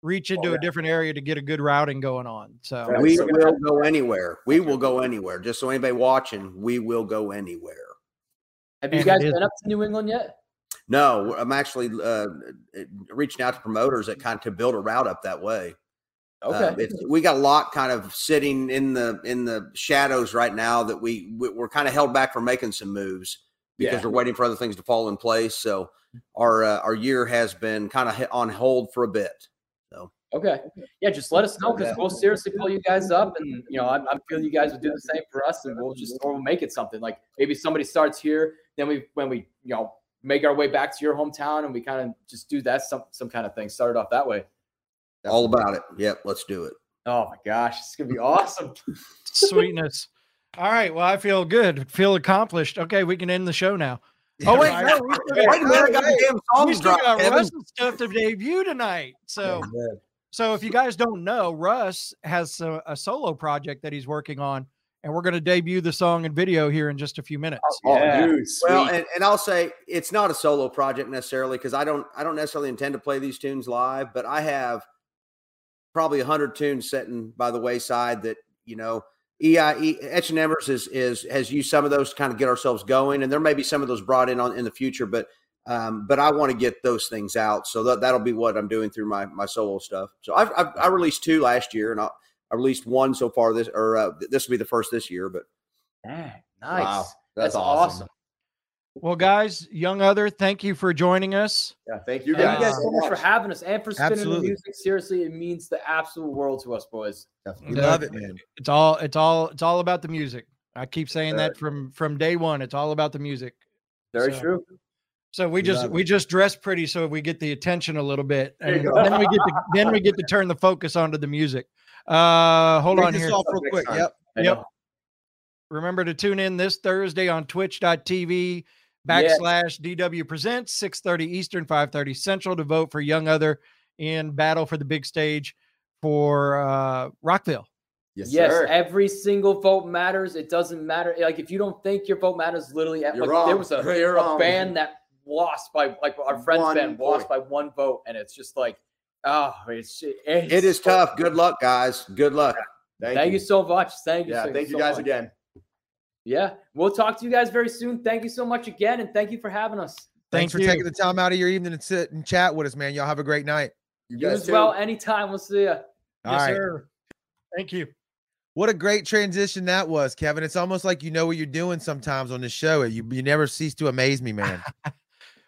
reach into oh, yeah. a different area to get a good routing going on. So we will go anywhere. We will go anywhere. Just so anybody watching, we will go anywhere. Have you and guys been up to New England yet? No, I'm actually uh, reaching out to promoters that kind of to build a route up that way. Okay, uh, we got a lot kind of sitting in the in the shadows right now that we we're kind of held back from making some moves because yeah. we're waiting for other things to fall in place. So our uh, our year has been kind of on hold for a bit. So okay, yeah, just let us know because we'll seriously pull you guys up, and you know, I, I feel you guys would do the same for us, and we'll just or we'll make it something. Like maybe somebody starts here, then we when we you know make our way back to your hometown, and we kind of just do that some some kind of thing. Start it off that way. All about it. Yep, let's do it. Oh my gosh, it's gonna be awesome. Sweetness. All right. Well, I feel good. Feel accomplished. Okay, we can end the show now. Oh wait, no, we still got, wait got damn song we still got Russ's stuff to debut tonight. So, so if you guys don't know, Russ has a, a, solo project that he's working on, and we're going to debut the song and video here in just a few minutes. Oh, oh yeah. dude, well, and, and I'll say it's not a solo project necessarily because I don't I don't necessarily intend to play these tunes live, but I have probably a hundred tunes sitting by the wayside that you know EIE Etched in Embers is is has used some of those to kind of get ourselves going, and there may be some of those brought in on in the future, but um, but I want to get those things out, so that that'll be what I'm doing through my my solo stuff. So I've, I've i released two last year, and I, I released one so far this or uh, this will be the first this year. But Dang, nice, wow, that's, that's awesome. awesome. Well, guys, young other, thank you for joining us. Yeah, thank you Thank guys, you guys so much for having us and for spinning Absolutely. the music. Seriously, it means the absolute world to us, boys. Definitely. We love it, man. It's all it's all it's all about the music. I keep saying that from from day one. It's all about the music. Very So- true. So we just love we just dress pretty so we get the attention a little bit, and then we get to, then we get to turn the focus onto the music. Uh, hold Read on this here. off real quick. time. Yep. Yep. Remember to tune in this Thursday on twitch.tv Yes. backslash DW presents 6:30 Eastern, 5:30 Central to vote for Young Other in battle for the big stage for uh Rockville. Yes, Yes, sir. every single vote matters. It doesn't matter. Like if you don't think your vote matters, literally, You're like, wrong. there was a, You're a wrong. band that lost by like our friend's One band lost by one vote, and it's just like, oh, it's, it's It is so- tough. Good luck, guys. Good luck. Thank, you. so much. Thank you. Yeah, so, thank you so guys much. again. Yeah, we'll talk to you guys very soon. Thank you so much again, and thank you for having us. Thanks Thank for you. taking the time out of your evening and sit and chat with us, man. Y'all have a great night. You You guys as too. well. Anytime. We'll see you. All yes, right. sir. Thank you. What a great transition that was, Kevin. It's almost like you know what you're doing sometimes on this show. You you never cease to amaze me, man.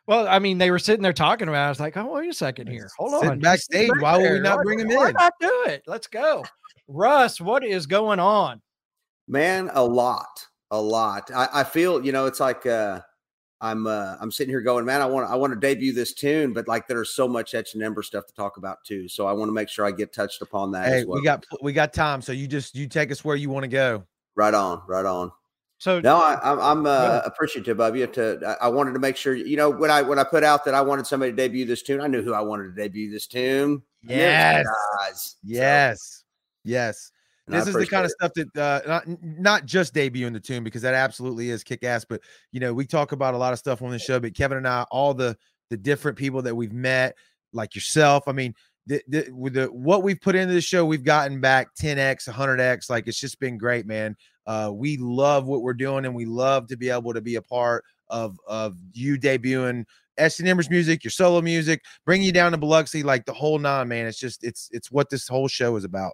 Well, I mean, they were sitting there talking about. it. I was like, "Oh, wait a second here. Hold Sitting on." backstage, He's why would we not Why- bring him why in? Why not do it? Let's go, Russ. What is going on? Man, a lot, a lot. I, I feel, you know, it's like uh I'm uh I'm sitting here going, man, I want I want to debut this tune, but like there's so much etch and ember stuff to talk about too. So I want to make sure I get touched upon that Hey, as well. we got we got time, so you just you take us where you want to go. right on, right on. So No, I, I'm I'm uh, Yeah. appreciative of you. To I wanted to make sure you know when I when I put out that I wanted somebody to debut this tune, I knew who I wanted to debut this tune. I knew it was you Yes. So, Yes, and I This is the kind of stuff that uh, not not just debuting the tune because that absolutely is kick ass. But you know, we talk about a lot of stuff on the show. But Kevin and I, all the the different people that we've met, like yourself. I mean, the, the, with the what we've put into the show, we've gotten back 10x, 100x. Like it's just been great, man. Uh, we love what we're doing, and we love to be able to be a part of of you debuting S Embers music, your solo music, bringing you down to Biloxi, like the whole nine, man. It's just it's it's what this whole show is about.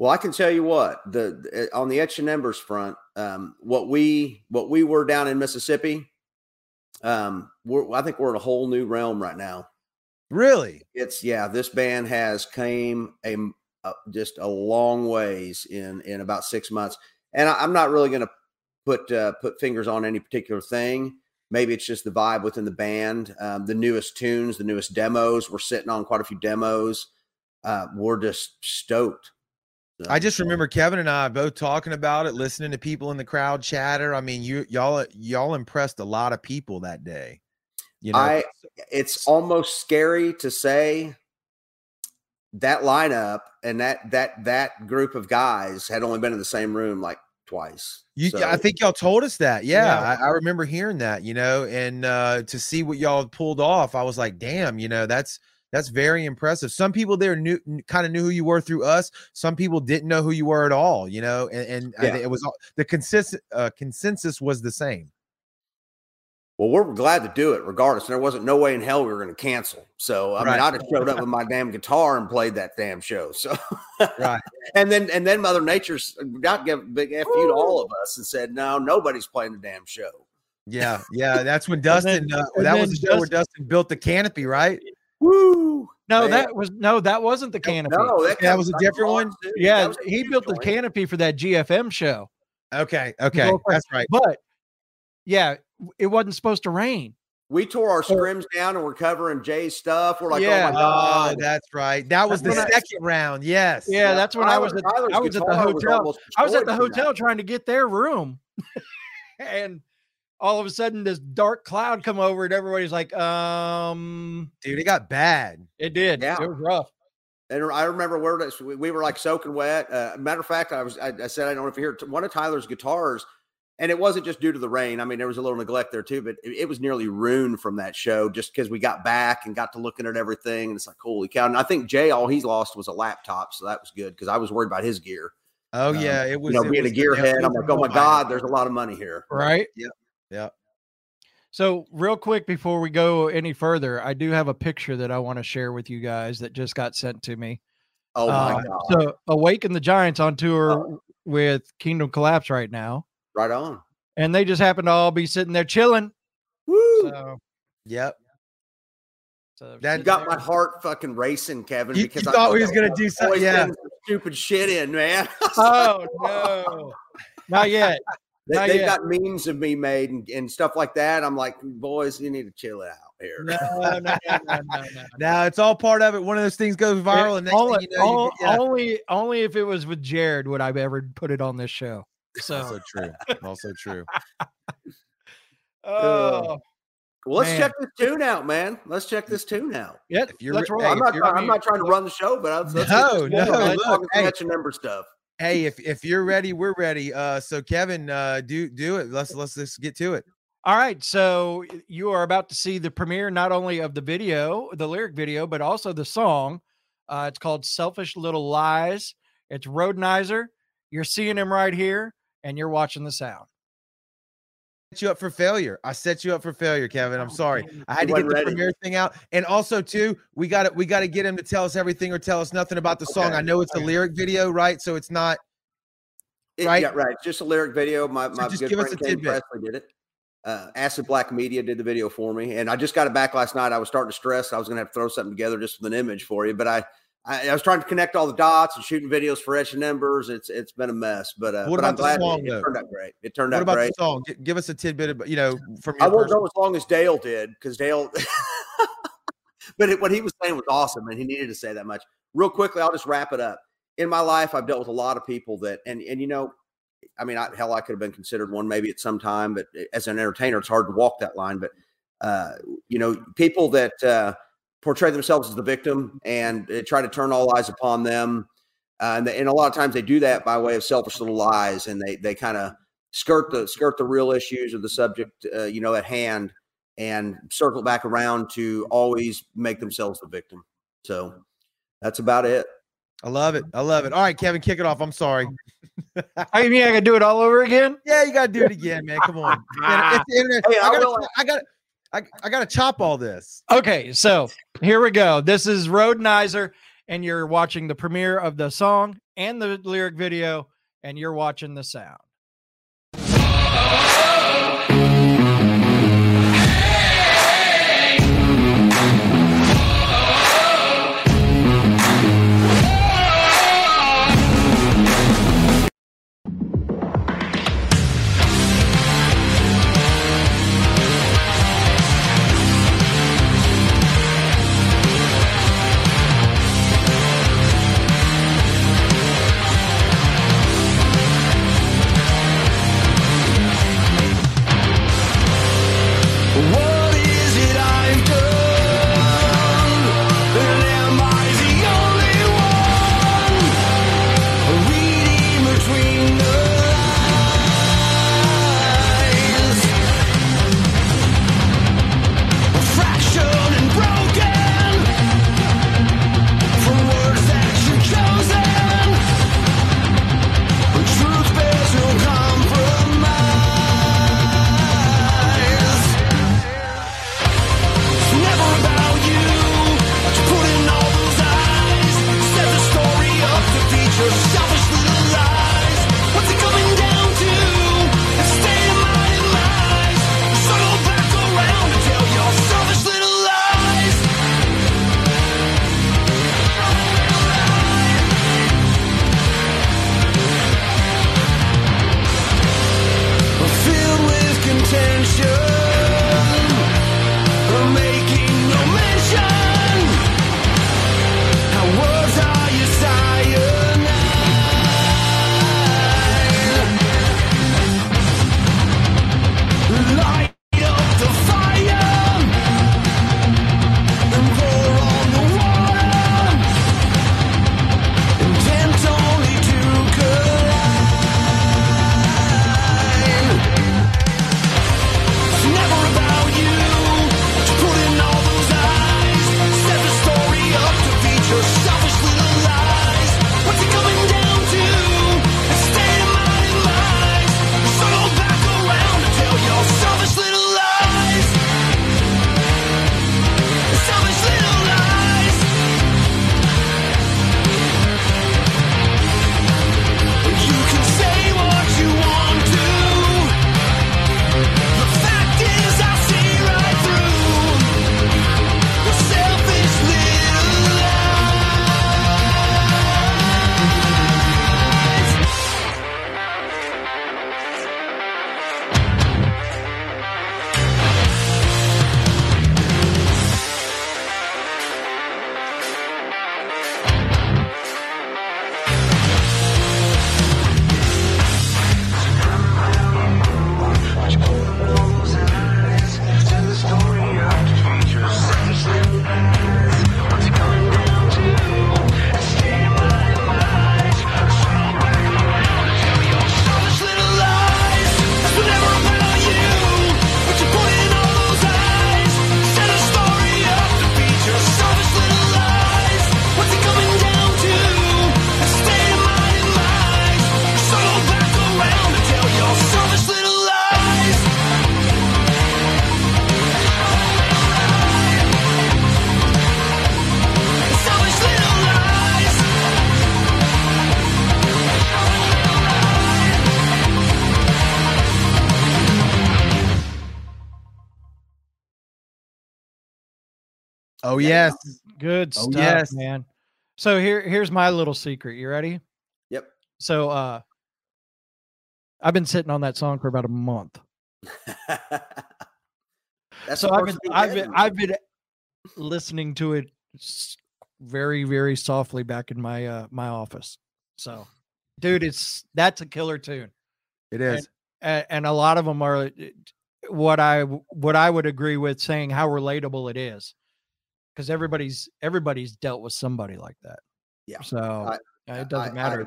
Well, I can tell you what the, the on the Etch and Embers front, um, what we what we were down in Mississippi, um, we're, I think we're in a whole new realm right now. Really? It's yeah, this band has came a, a- just a long ways in in about six months, and I, I'm not really going to put uh, put fingers on any particular thing. Maybe it's just the vibe within the band, um, the newest tunes, the newest demos. We're sitting on quite a few demos. Uh, we're just stoked. I just remember Kevin and I both talking about it, listening to people in the crowd chatter. I mean, you y'all y'all impressed a lot of people that day. You know, I it's almost scary to say that lineup and that that that group of guys had only been in the same room like twice. you So, I think y'all told us that. Yeah, Yeah. I, I remember hearing that. You know, and uh, to see what y'all pulled off, I was like, damn. You know, that's that's very impressive. Some people there knew kind of knew who you were through us. Some people didn't know who you were at all. You know, and, and Yeah. it was the consistent uh, consensus was the same. well, we're glad to do it regardless. There wasn't no way in hell we were going to cancel. So I Right. mean, I just showed up with my damn guitar and played that damn show. So Right. and then and then Mother Nature's got give a big f you to all of us and said, no, nobody's playing the damn show. Yeah, yeah. That's when Dustin. then- uh, that was the show where Dustin built the canopy, right? Woo! no, Man. that was no, that wasn't the canopy. No, that, That was a different one? Mars, dude. yeah, That was a he huge built the canopy for that GFM show. Okay, okay, that's right. But yeah, it wasn't supposed to rain. We tore our scrims down and we're covering Jay's stuff. We're like, oh Yeah. oh my Oh, god. that's right. That was the That's when I- second round. Yes. Yeah, that's when I was at Tyler's I was at the guitar was hotel. I was at the destroyed from hotel trying to get their room. and all of a sudden this dark cloud come over and everybody's like, um dude, it got bad. it did. Yeah. It was rough. And I remember where we, we were like soaking wet. Uh, matter of fact, I was I, I said I don't know if you hear one of Tyler's guitars, and it wasn't just due to the rain. I mean, there was a little neglect there too, but it, it was nearly ruined from that show just because we got back and got to looking at everything, and it's like holy cow! And I think Jay all he's lost was a laptop, so that was good because I was worried about his gear. Oh Um, yeah, it was. you know, being a gearhead, I'm like, oh my god, there's a lot of money here. Right. Yeah. So, real quick before we go any further, I do have a picture that I want to share with you guys that just got sent to me. Oh my Uh, god, So, Awaken the Giants on tour Oh. with Kingdom Collapse right now. right on. and they just happen to all be sitting there chilling. Woo! So, yep. So that got there. my heart fucking racing, Kevin. You, because you I thought we was gonna do something. Yeah, stupid shit in, man. oh no, not yet. They, have got memes of me made and, and, stuff like that. I'm like, boys, you need to chill out here. No, no, no, no, no, no. Now it's all part of it. One of those things goes viral, and only, you know, you, yeah. only, only if it was with Jared would I've ever put it on this show. So also true. Also true. oh. Well, let's man. check this tune out, man. Let's check this tune out. Yeah, if you're, let's roll. Hey, I'm, not, I'm not trying to run the show, but let's, let's no, no, look, hey. number stuff. Hey, if if you're ready, we're ready. Uh, so Kevin, uh, do do it. Let's let's let's get to it. All right, so you are about to see the premiere not only of the video, the lyric video, but also the song. Uh, it's called "Selfish Little Lies." It's Rhodenizer. You're seeing him right here, and you're watching the sound you up for failure. I set you up for failure, Kevin. I'm oh, sorry. I had to get the ready. premiere thing out. And also, too, we got to we got to get him to tell us everything or tell us nothing about the song. I know it's a lyric video, right? So it's not it, right. Yeah, right. Just a lyric video. My my so good friend Ken Presley did it. Uh, Acid Black Media did the video for me, and I just got it back last night. I was starting to stress. I was going to have to throw something together just with an image for you, but I I, I, was trying to connect all the dots and shooting videos for Etch and Embers. It's it's been a mess, but uh, what but about I'm glad the song, it, it, turned out great. It turned what out about great. The song? Give us a tidbit of you know from your. I won't go as long as Dale did because Dale. but it, what he was saying was awesome, and he needed to say that much. Real quickly, I'll just wrap it up. In my life, I've dealt with a lot of people that, and and you know, I mean, I, hell, I could have been considered one maybe at some time, but as an entertainer, it's hard to walk that line. But uh, you know, people that. Uh, portray themselves as the victim and try to turn all eyes upon them. Uh, and, and, a lot of times they do that by way of selfish little lies, and they they kind of skirt the skirt the real issues of the subject, uh, you know, at hand, and circle back around to always make themselves the victim. So that's about it. I love it. I love it. All right, Kevin, kick it off. I'm sorry. I mean, I can do it all over again. Yeah, you got to do it again, man. Come on. It's the internet. Hey, I, I got. I got. I, I got to chop all this. Okay, so here we go. This is Rhodenizer, and you're watching the premiere of the song and the lyric video, and you're watching the sound. Yes, good oh, stuff, yes. man. So here, here's my little secret. You ready? Yep. So, uh, I've been sitting on that song for about a month. so I've been, I've been, I've been listening to it very, very softly back in my uh my office. So, dude, it's that's a killer tune. It is, and, and a lot of them are uh, what I what I would agree with saying how relatable it is, because everybody's everybody's dealt with somebody like that. Yeah. So I, it doesn't I, matter. I,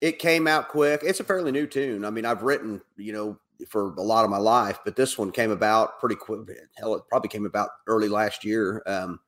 it came out quick. It's a fairly new tune. I mean, I've written, you know, for a lot of my life, but this one came about pretty quick. Hell, it probably came about early last year. Um,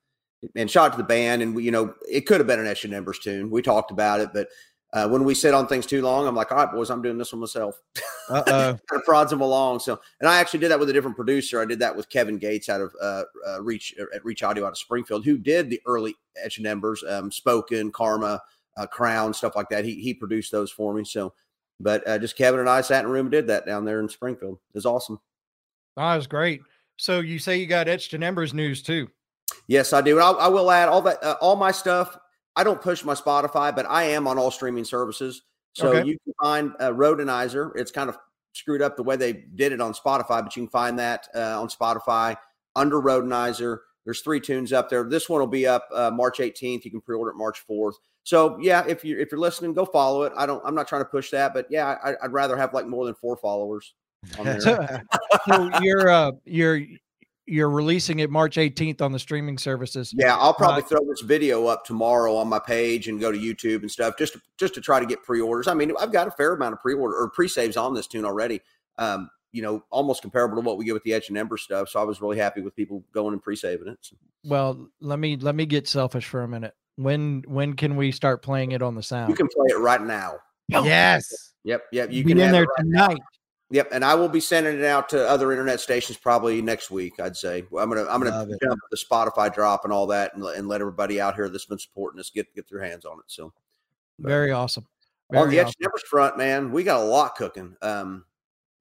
and shot to the band, and we, you know, it could have been an Etch Embers tune. We talked about it, but uh, when we sit on things too long, I'm like, all right, boys, I'm doing this one myself. Uh kind of prods them along. So, and I actually did that with a different producer. I did that with Kevin Gates out of uh, uh, Reach at Reach Audio out of Springfield, who did the early Etched in Embers, um, Spoken, Karma, uh, Crown, stuff like that. He he produced those for me. So, but uh, just Kevin and I sat in a room and did that down there in Springfield. It was awesome. Oh, that was great. So you say you got Etched in Embers news too? Yes, I do. I, I will add all that. Uh, all my stuff. I don't push my Spotify, but I am on all streaming services. So okay. you can find uh, Rhodenizer. It's kind of screwed up the way they did it on Spotify, but you can find that uh, on Spotify under Rhodenizer. There's three tunes up there. This one will be up uh, March 18th. You can pre-order it March 4th. So yeah, if you if you're listening, go follow it. I don't. I'm not trying to push that, but yeah, I, would rather have like more than four followers. so, so you're uh you're you're releasing it March 18th on the streaming services. Yeah, I'll probably uh, throw this video up tomorrow on my page and go to YouTube and stuff just to, just to try to get pre-orders. I mean, I've got a fair amount of pre-order or pre-saves on this tune already. Um, you know, almost comparable to what we get with the Edge and Ember stuff. So I was really happy with people going and pre-saving it. So. Well, let me let me get selfish for a minute. When when can we start playing it on the sound? You can play it right now. Yes. Yep. Yep. You be can in there right tonight. Now. Yep, and I will be sending it out to other internet stations probably next week. I'd say I'm gonna I'm gonna jump the Spotify drop and all that, and, and let everybody out here that's been supporting us get get their hands on it. So, very awesome. Very on the awesome. Etch front, man, we got a lot cooking. Um,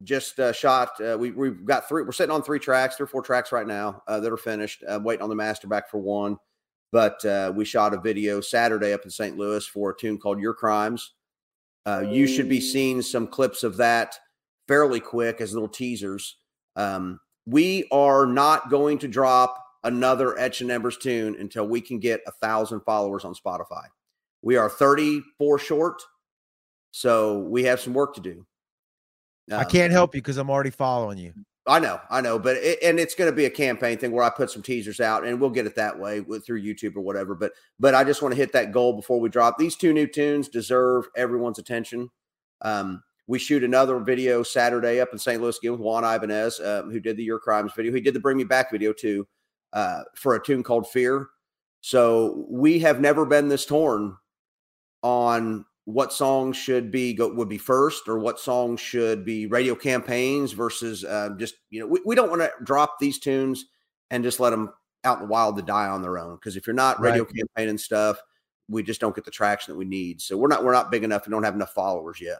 just uh, shot. Uh, we we've got three. We're sitting on three tracks, three or four tracks right now uh, that are finished. Uh, waiting on the master back for one, but uh, we shot a video Saturday up in St. Louis for a tune called "Your Crimes." Uh, you should be seeing some clips of that fairly quick as little teasers. Um, we are not going to drop another Etched in Embers tune until we can get a thousand followers on Spotify. We are 34 short, so we have some work to do. Um, I can't help you because I'm already following you. I know, I know, but it, and it's going to be a campaign thing where I put some teasers out, and we'll get it that way with, through YouTube or whatever. But but I just want to hit that goal before we drop these two new tunes. Deserve everyone's attention. Um, we shoot another video Saturday up in St. Louis again with Juan Ibanez, uh, who did the Your Crimes video. He did the Bring Me Back video too uh, for a tune called Fear. So we have never been this torn on what songs should be go, would be first or what songs should be radio campaigns versus uh, just you know we, we don't want to drop these tunes and just let them out in the wild to die on their own because if you're not radio right. campaigning stuff we just don't get the traction that we need so we're not we're not big enough and don't have enough followers yet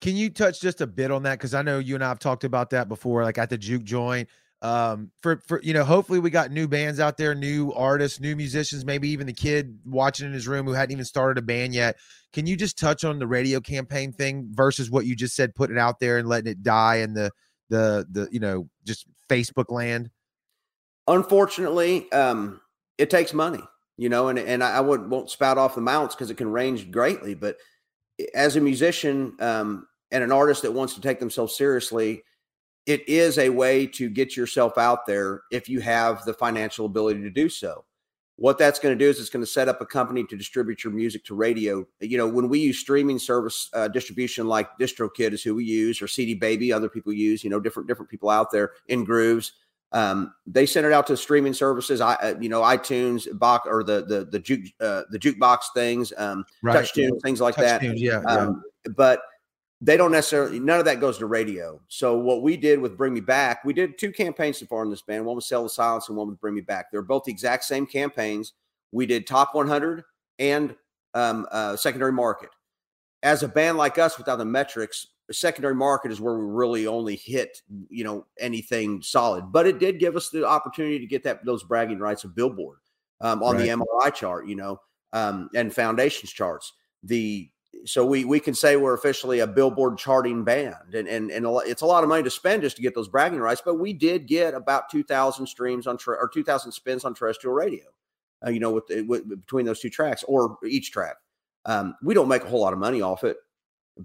can you touch just a bit on that? Because I know you and I have talked about that before, like at the juke joint. Um, for for you know, hopefully we got new bands out there, new artists, new musicians, maybe even the kid watching in his room who hadn't even started a band yet. Can you just touch on the radio campaign thing versus what you just said, putting it out there and letting it die in the the the you know just Facebook land? Unfortunately, um, it takes money, you know, and and I would won't spout off the mounts because it can range greatly, but as a musician um, and an artist that wants to take themselves seriously, it is a way to get yourself out there if you have the financial ability to do so. What that's going to do is it's going to set up a company to distribute your music to radio. You know, when we use streaming service uh, distribution like DistroKid is who we use, or CD Baby, other people use. You know, different different people out there Ingrooves. Um, they send it out to streaming services. I, uh, you know, iTunes, box or the the the juke uh, the jukebox things, um, right. TouchTunes, things like touch that. Tunes, yeah, um, yeah. But they don't necessarily. None of that goes to radio. So what we did with Bring Me Back, we did two campaigns so far in this band. One was Sell the Silence, and one was Bring Me Back. They're both the exact same campaigns. We did Top 100 and um, uh, Secondary Market. As a band like us, without the metrics, secondary market is where we really only hit you know anything solid but it did give us the opportunity to get that those bragging rights of billboard um, on right. the MRI chart, you know, um, and foundations charts. The so we we can say we're officially a Billboard charting band, and and and it's a lot of money to spend just to get those bragging rights. But we did get about two thousand streams on tra- or two thousand spins on terrestrial radio, uh, you know, with, with, between those two tracks or each track. Um, we don't make a whole lot of money off it,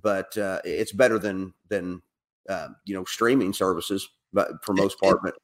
but uh, it's better than than uh, you know streaming services, but for most part. But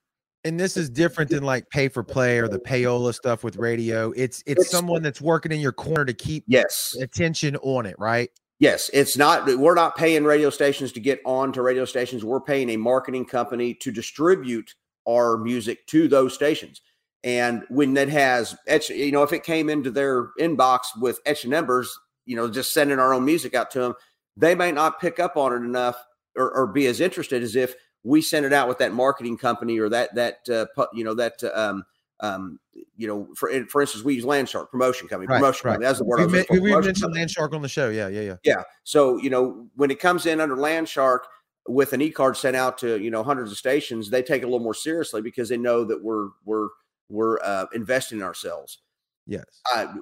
and this is different than like pay for play or the payola stuff with radio. It's, it's, it's someone that's working in your corner to keep yes attention on it, right? Yes, it's not. We're not paying radio stations to get on to radio stations. We're paying a marketing company to distribute our music to those stations. And when that has, etch, you know, if it came into their inbox with Etched in Embers, you know, just sending our own music out to them, they may not pick up on it enough or, or be as interested as if we send it out with that marketing company or that that uh, you know that uh, um, um, you know, for for instance, we use Landshark promotion company. Right, promotion right. company. That's the word. We, we, we mentioned Landshark on the show. Yeah, yeah, yeah. Yeah. So you know, when it comes in under Landshark with an e-card sent out to you know hundreds of stations, they take it a little more seriously because they know that we're we're we're uh, investing in ourselves. Yes. Uh,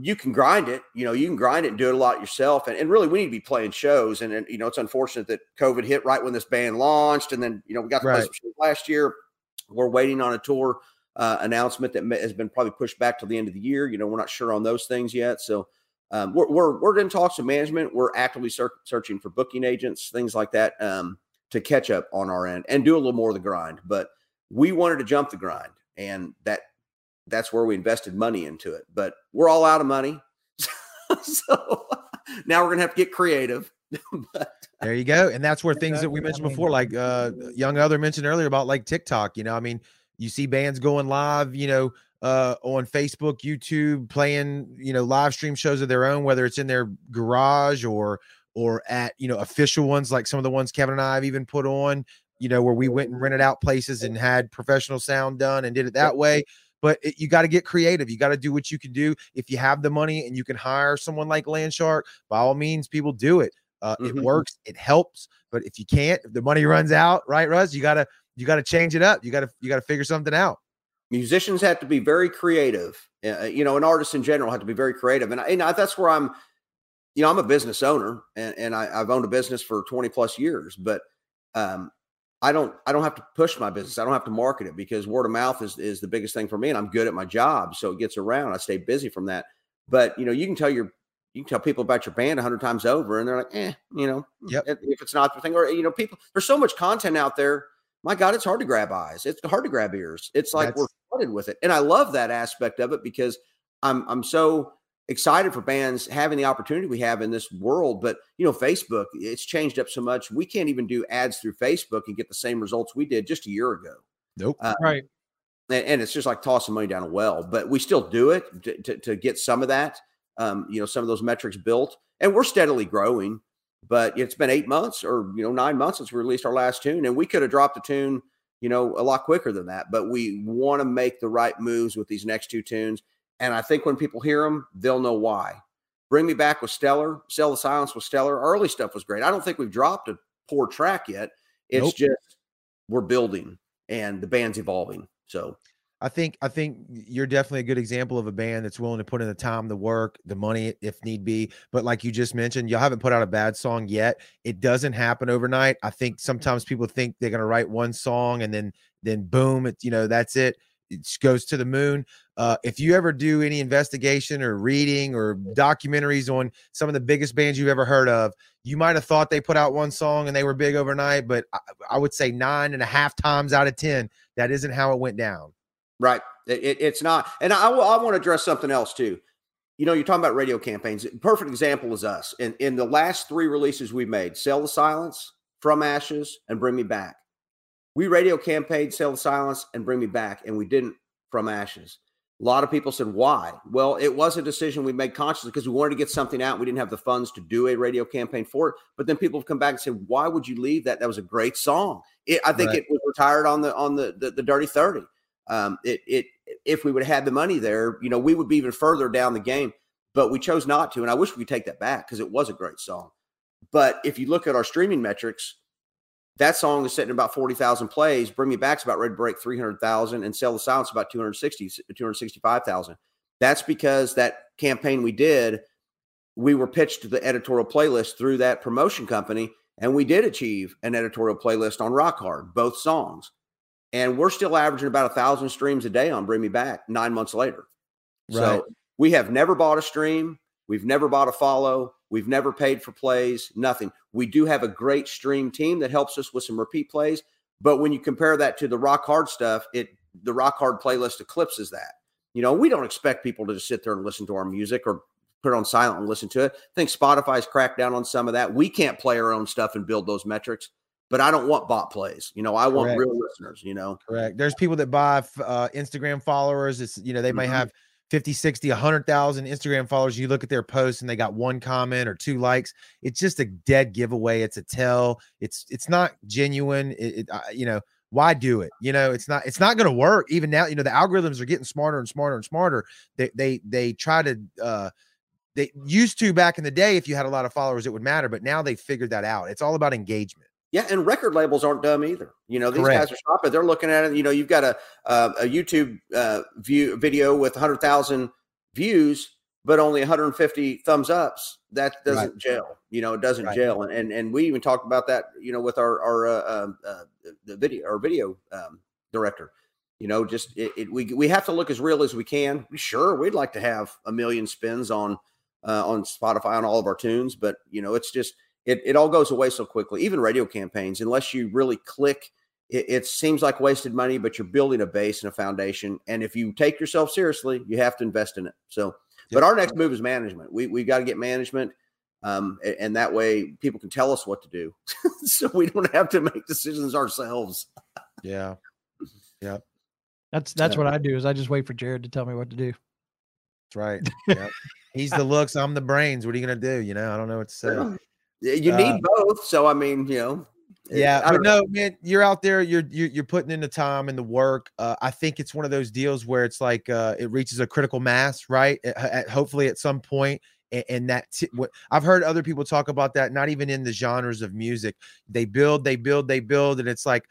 you can grind it. You know, you can grind it and do it a lot yourself. And, and really, we need to be playing shows. And, and, you know, it's unfortunate that COVID hit right when this band launched. And then, you know, we got the right. last year. We're waiting on a tour uh, announcement that has been probably pushed back to the end of the year. You know, we're not sure on those things yet. So um, we're, we're, we're in talks with management. We're actively ser- searching for booking agents, things like that, um, to catch up on our end and do a little more of the grind. But we wanted to jump the grind. And that that's where we invested money into it. But we're all out of money. so now we're going to have to get creative. but, there you go. And that's where things that we mentioned before, like uh, Young Other mentioned earlier about like TikTok, you know, I mean, you see bands going live, you know, uh, on Facebook, YouTube, playing, you know, live stream shows of their own, whether it's in their garage or, or at, you know, official ones, like some of the ones Kevin and I have even put on, you know, where we went and rented out places and had professional sound done and did it that way but it, you got to get creative. You got to do what you can do. If you have the money and you can hire someone like Landshark, by all means, people do it. Uh, mm-hmm. It works. It helps. But if you can't, if the money runs out, right, Russ? You gotta you gotta change it up. You gotta you gotta figure something out. Musicians have to be very creative. Uh, you know, an artist in general have to be very creative, and, I, and I, that's where I'm. You know, I'm a business owner, and, and I, have owned a business for 20 plus years. But um, I don't I don't have to push my business. I don't have to market it because word of mouth is is the biggest thing for me, and I'm good at my job, so it gets around. I stay busy from that. But you know, you can tell your you can tell people about your band a hundred times over, and they're like, eh, you know, yep. if it's not the thing, or you know, people. There's so much content out there. My God, it's hard to grab eyes. It's hard to grab ears. It's like That's... we're flooded with it, and I love that aspect of it because I'm I'm so excited for bands having the opportunity we have in this world. But you know, Facebook, it's changed up so much. We can't even do ads through Facebook and get the same results we did just a year ago. Nope. Uh, right. And, and, it's just like tossing money down a well. But we still do it to, to, to get some of that. Um, you know, some of those metrics built, and we're steadily growing. But it's been eight months or you know nine months since we released our last tune, and we could have dropped the tune you know a lot quicker than that. But we want to make the right moves with these next two tunes and I think when people hear them, they'll know why. Bring Me Back was stellar. Sell the Silence was stellar. Early stuff was great. I don't think we've dropped a poor track yet. It's nope. just we're building and the band's evolving. So I think I think you're definitely a good example of a band that's willing to put in the time, the work, the money if need be. But like you just mentioned, y'all haven't put out a bad song yet. It doesn't happen overnight. I think sometimes people think they're going to write one song and then then boom, it you know that's it it goes to the moon. Uh, if you ever do any investigation or reading or documentaries on some of the biggest bands you've ever heard of, you might have thought they put out one song and they were big overnight, but I, I would say nine and a half times out of 10, that isn't how it went down. Right. It, it's not. And I, I want to address something else too. You know, you're talking about radio campaigns. Perfect example is us. In, in the last three releases we made, Sell the Silence, From Ashes, and Bring Me Back we radio campaigned Sell the Silence and Bring Me Back, and we didn't from Ashes. A lot of people said, why? Well, it was a decision we made consciously because we wanted to get something out. We didn't have the funds to do a radio campaign for it. But then people have come back and said, why would you leave that? That was a great song. It, I think right. it was retired on the on the the, the Dirty 30. Um, it it if we would have had the money there, you know, we would be even further down the game. But we chose not to. And I wish we could take that back because it was a great song. But if you look at our streaming metrics, that song is sitting about 40,000 plays. Bring Me Back's about ready to break 300,000 and Sell the Silence about 260, 265,000. That's because that campaign we did, we were pitched to the editorial playlist through that promotion company, and we did achieve an editorial playlist on Rock Hard, both songs. And we're still averaging about a thousand streams a day on Bring Me Back nine months later. Right. So we have never bought a stream. We've never bought a follow. We've never paid for plays, nothing. We do have a great stream team that helps us with some repeat plays. But when you compare that to the rock hard stuff, it the rock hard playlist eclipses that. You know, we don't expect people to just sit there and listen to our music or put it on silent and listen to it. I think Spotify's cracked down on some of that. We can't play our own stuff and build those metrics, but I don't want bot plays. You know, I want Correct. real listeners, you know. Correct. There's people that buy uh, Instagram followers. It's, you know, they mm-hmm. may have 50, 60, 100,000 Instagram followers. You look at their posts and they got one comment or two likes. It's just a dead giveaway. It's a tell. It's it's not genuine. It, it uh, you know, why do it? You know, it's not it's not going to work. Even now, you know, the algorithms are getting smarter and smarter and smarter. They they they try to uh they used to back in the day if you had a lot of followers it would matter, but now they figured that out. It's all about engagement. Yeah, and record labels aren't dumb either. You know, these Correct. guys are shopping. They're looking at it. You know, you've got a uh, a YouTube uh, view video with 100,000 views, but only 150 thumbs ups. That doesn't right. gel. You know, it doesn't right. gel. And, and and we even talked about that. You know, with our our uh, um, uh, the video our video um, director. You know, just it, it, we we have to look as real as we can. Sure, we'd like to have a million spins on uh, on Spotify on all of our tunes, but you know, it's just it, it all goes away so quickly. Even radio campaigns, unless you really click, it, it, seems like wasted money, but you're building a base and a foundation. And if you take yourself seriously, you have to invest in it. So, but our next move is management. We we got to get management, um, and, and, that way people can tell us what to do, so we don't have to make decisions ourselves. yeah, yeah. That's that's yeah. what I do. Is I just wait for Jared to tell me what to do. That's right. Yeah. He's the looks. I'm the brains. What are you gonna do? You know, I don't know what to say. You need uh, both. So I mean, you know. Yeah, but no, man, you're out there. You're you're, you're putting in the time and the work. Uh, I think it's one of those deals where it's like uh, it reaches a critical mass, right? At, at, hopefully, at some point, and, and that t- what, I've heard other people talk about that. Not even in the genres of music, they build, they build, they build, and it's like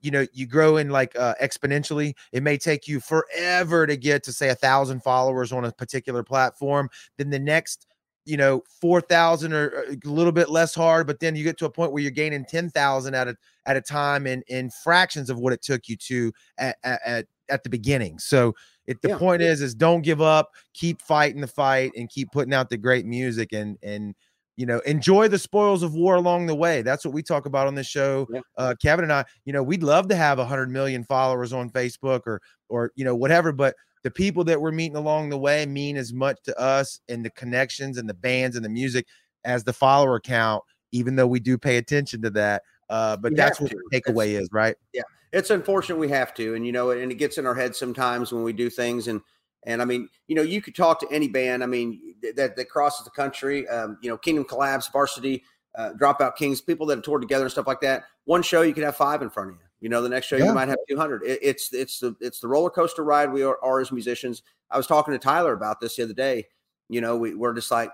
you know you grow in like uh, exponentially it may take you forever to get to say a thousand followers on a particular platform then the next you know, 4,000 or a little bit less hard, but then you get to a point where you're gaining 10,000 at a, at a time and in fractions of what it took you to at, at, at the beginning. So it, the yeah. point is, is don't give up, keep fighting the fight and keep putting out the great music and, and, you know, enjoy the spoils of war along the way. That's what we talk about on this show. Yeah. Uh, Kevin and I, you know, we'd love to have a hundred million followers on Facebook or, or, you know, whatever, but the people that we're meeting along the way mean as much to us and the connections and the bands and the music as the follower count, even though we do pay attention to that. Uh, but that's what to. the takeaway is, right? Yeah. It's unfortunate we have to, and you know, and it gets in our heads sometimes when we do things. And and I mean, you know, you could talk to any band. I mean, that that crosses the country. Um, you know, Kingdom Collapse, Varsity, uh, Dropout Kings, people that have toured together and stuff like that. One show you could have five in front of you. You know, the next show yeah. you might have 200. It, it's it's the it's the roller coaster ride we are, are, as musicians. I was talking to Tyler about this the other day. You know, we, we're just like,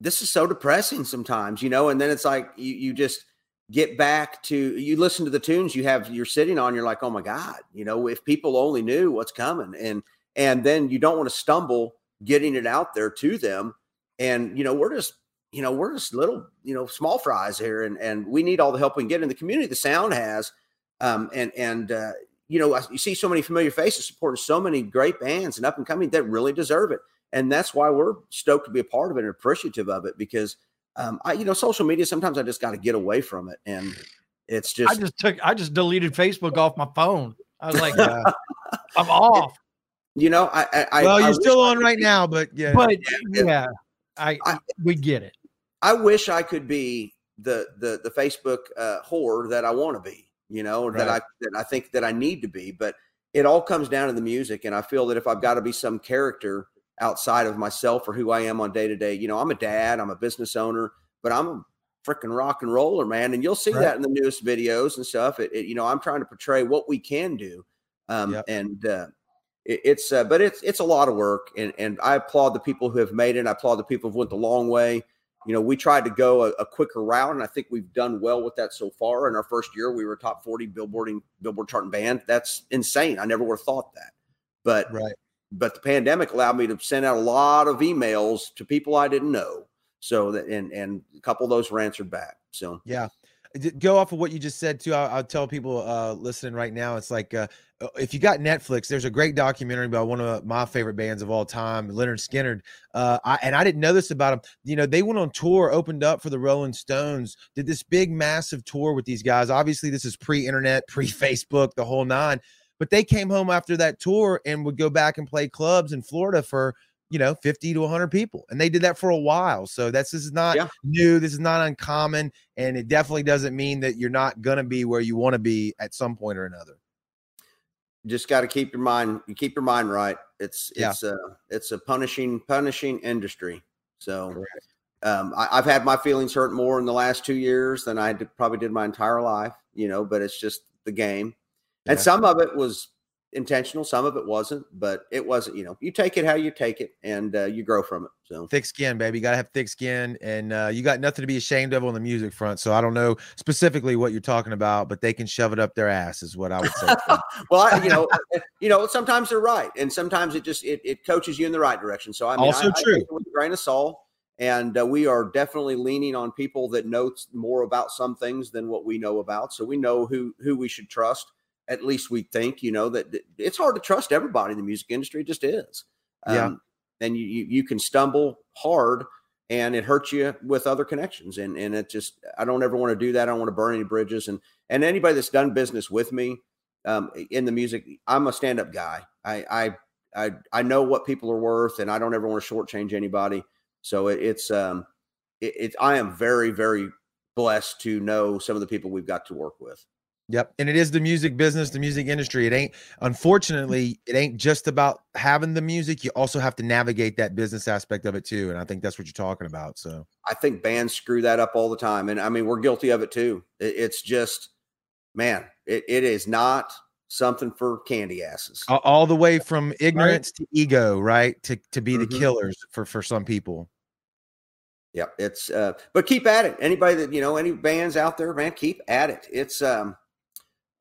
this is so depressing sometimes. You know, and then it's like you you just get back to you listen to the tunes you have you're sitting on. You're like, oh my god, you know, if people only knew what's coming, and and then you don't want to stumble getting it out there to them. And you know, we're just you know we're just little you know small fries here, and and we need all the help we can get in the community. The sound has um, and and uh, you know you see so many familiar faces supporting so many great bands and up and coming that really deserve it, and that's why we're stoked to be a part of it and appreciative of it because um, I you know social media sometimes I just got to get away from it and it's just I just took I just deleted Facebook off my phone. I was like, uh, I'm off. You know, I, I well, you're I still on right now, but yeah, but yeah, I, I we get it. I wish I could be the the the Facebook uh, whore that I want to be you know, right. that I that I think that I need to be. But it all comes down to the music, and I feel that if I've got to be some character outside of myself or who I am on day to day, you know, I'm a dad, I'm a business owner, but I'm a freaking rock and roller, man. And you'll see right. that in the newest videos and stuff. It, it, you know, I'm trying to portray what we can do, um, yep. and uh, it, it's uh, but it's it's a lot of work, and and I applaud the people who have made it. I applaud the people who went the long way. You know, we tried to go a, a, quicker route, and I think we've done well with that so far. In our first year, we were top 40 billboarding, billboard charting band. That's insane. I never would have thought that. But right. But the pandemic allowed me to send out a lot of emails to people I didn't know. So that and and a couple of those were answered back. So yeah, go off of what you just said too. I'll, I'll tell people uh, listening right now. It's like uh, if you got Netflix, there's a great documentary about one of my favorite bands of all time, Lynyrd Skynyrd. Uh, I, and I didn't know this about them. You know, they went on tour, opened up for the Rolling Stones, did this big, massive tour with these guys. Obviously, this is pre-internet, pre-Facebook, the whole nine. But they came home after that tour and would go back and play clubs in Florida for you know 50 to 100 people and they did that for a while so that's this is not yeah. new this is not uncommon and it definitely doesn't mean that you're not going to be where you want to be at some point or another just got to keep your mind you keep your mind right it's yeah. it's a it's a punishing punishing industry so um, I, have had my feelings hurt more in the last two years than i did, probably did my entire life you know but it's just the game yeah. and some of it was intentional. Some of it wasn't, but it wasn't. You know, you take it how you take it, and uh, you grow from it. So thick skin, baby. You gotta have thick skin, and uh, you got nothing to be ashamed of on the music front. So I don't know specifically what you're talking about, but they can shove it up their ass, is what I would say. well, I, you know, you know, sometimes they're right, and sometimes it just it, it coaches you in the right direction. So I mean, also I, true. I with a grain of salt. And uh, we are definitely leaning on people that know more about some things than what we know about. So we know who who we should trust at least we think, you know, that it's hard to trust everybody in the music industry. It just is. Yeah. Um, and you, you, you can stumble hard and it hurts you with other connections. And, and it just, I don't ever want to do that. I don't want to burn any bridges. And, and anybody that's done business with me um, in the music, I'm a stand up guy. I, I, I, I know what people are worth and I don't ever want to shortchange anybody. So it, it's, um, it, it, I am very, very blessed to know some of the people we've got to work with. Yep. And it is the music business, the music industry. It ain't, unfortunately, it ain't just about having the music. You also have to navigate that business aspect of it too. And I think that's what you're talking about. So I think bands screw that up all the time. And I mean, we're guilty of it too. It's just, man, it, it is not something for candy asses. All the way from ignorance right. to ego, right? To, to be mm-hmm. the killers for, for some people. Yep. it's uh, but keep at it. Anybody that you know, any bands out there, man, keep at it. It's um,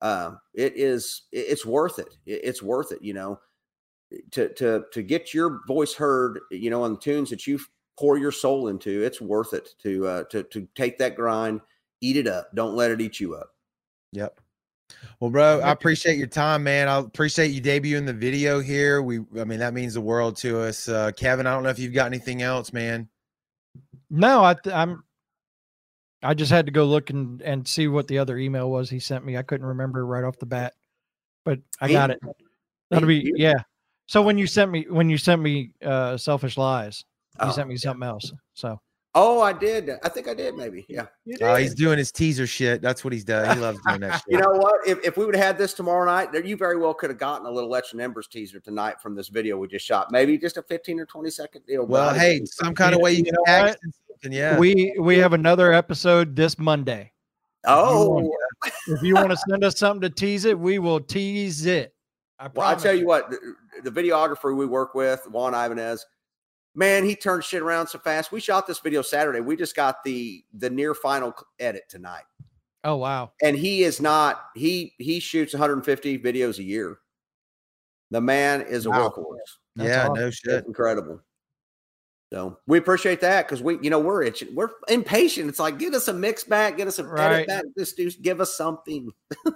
um, it is it's worth it. It's worth it. You know, to to to get your voice heard. You know, on the tunes that you pour your soul into, it's worth it to uh, to to take that grind, eat it up. Don't let it eat you up. Yep. Well, bro, I appreciate your time, man. I appreciate you debuting the video here. We, I mean, that means the world to us. Uh, Kevin, I don't know if you've got anything else, man. No, I, I'm I just had to go look and, and see what the other email was he sent me. I couldn't remember right off the bat, but I got it. That'll be yeah. So when you sent me when you sent me uh selfish lies, you oh, sent me something else. So Oh, I did. I think I did. Maybe. Yeah. Oh, he's doing his teaser shit. That's what he's done. He loves doing that. Shit. you know what? If, if we would have had this tomorrow night, you very well could have gotten a little Legend Embers teaser tonight from this video we just shot. Maybe just a fifteen or twenty second deal. Well, hey, some kind of way you, you can yeah. We we have another episode this Monday. Oh, if you oh. want to send us something to tease it, we will tease it. I well, I tell you what, the, the, videographer we work with, Juan Ibanez, man, he turns shit around so fast. We shot this video Saturday. We just got the the near final edit tonight. Oh wow! And he is not he he shoots 150 videos a year. The man is a wow. workhorse. That's yeah, awesome. no shit. incredible. So we appreciate that because we, you know, we're itching, we're impatient. It's like get us a mix back, get us a right. edit back. Just do, give us something.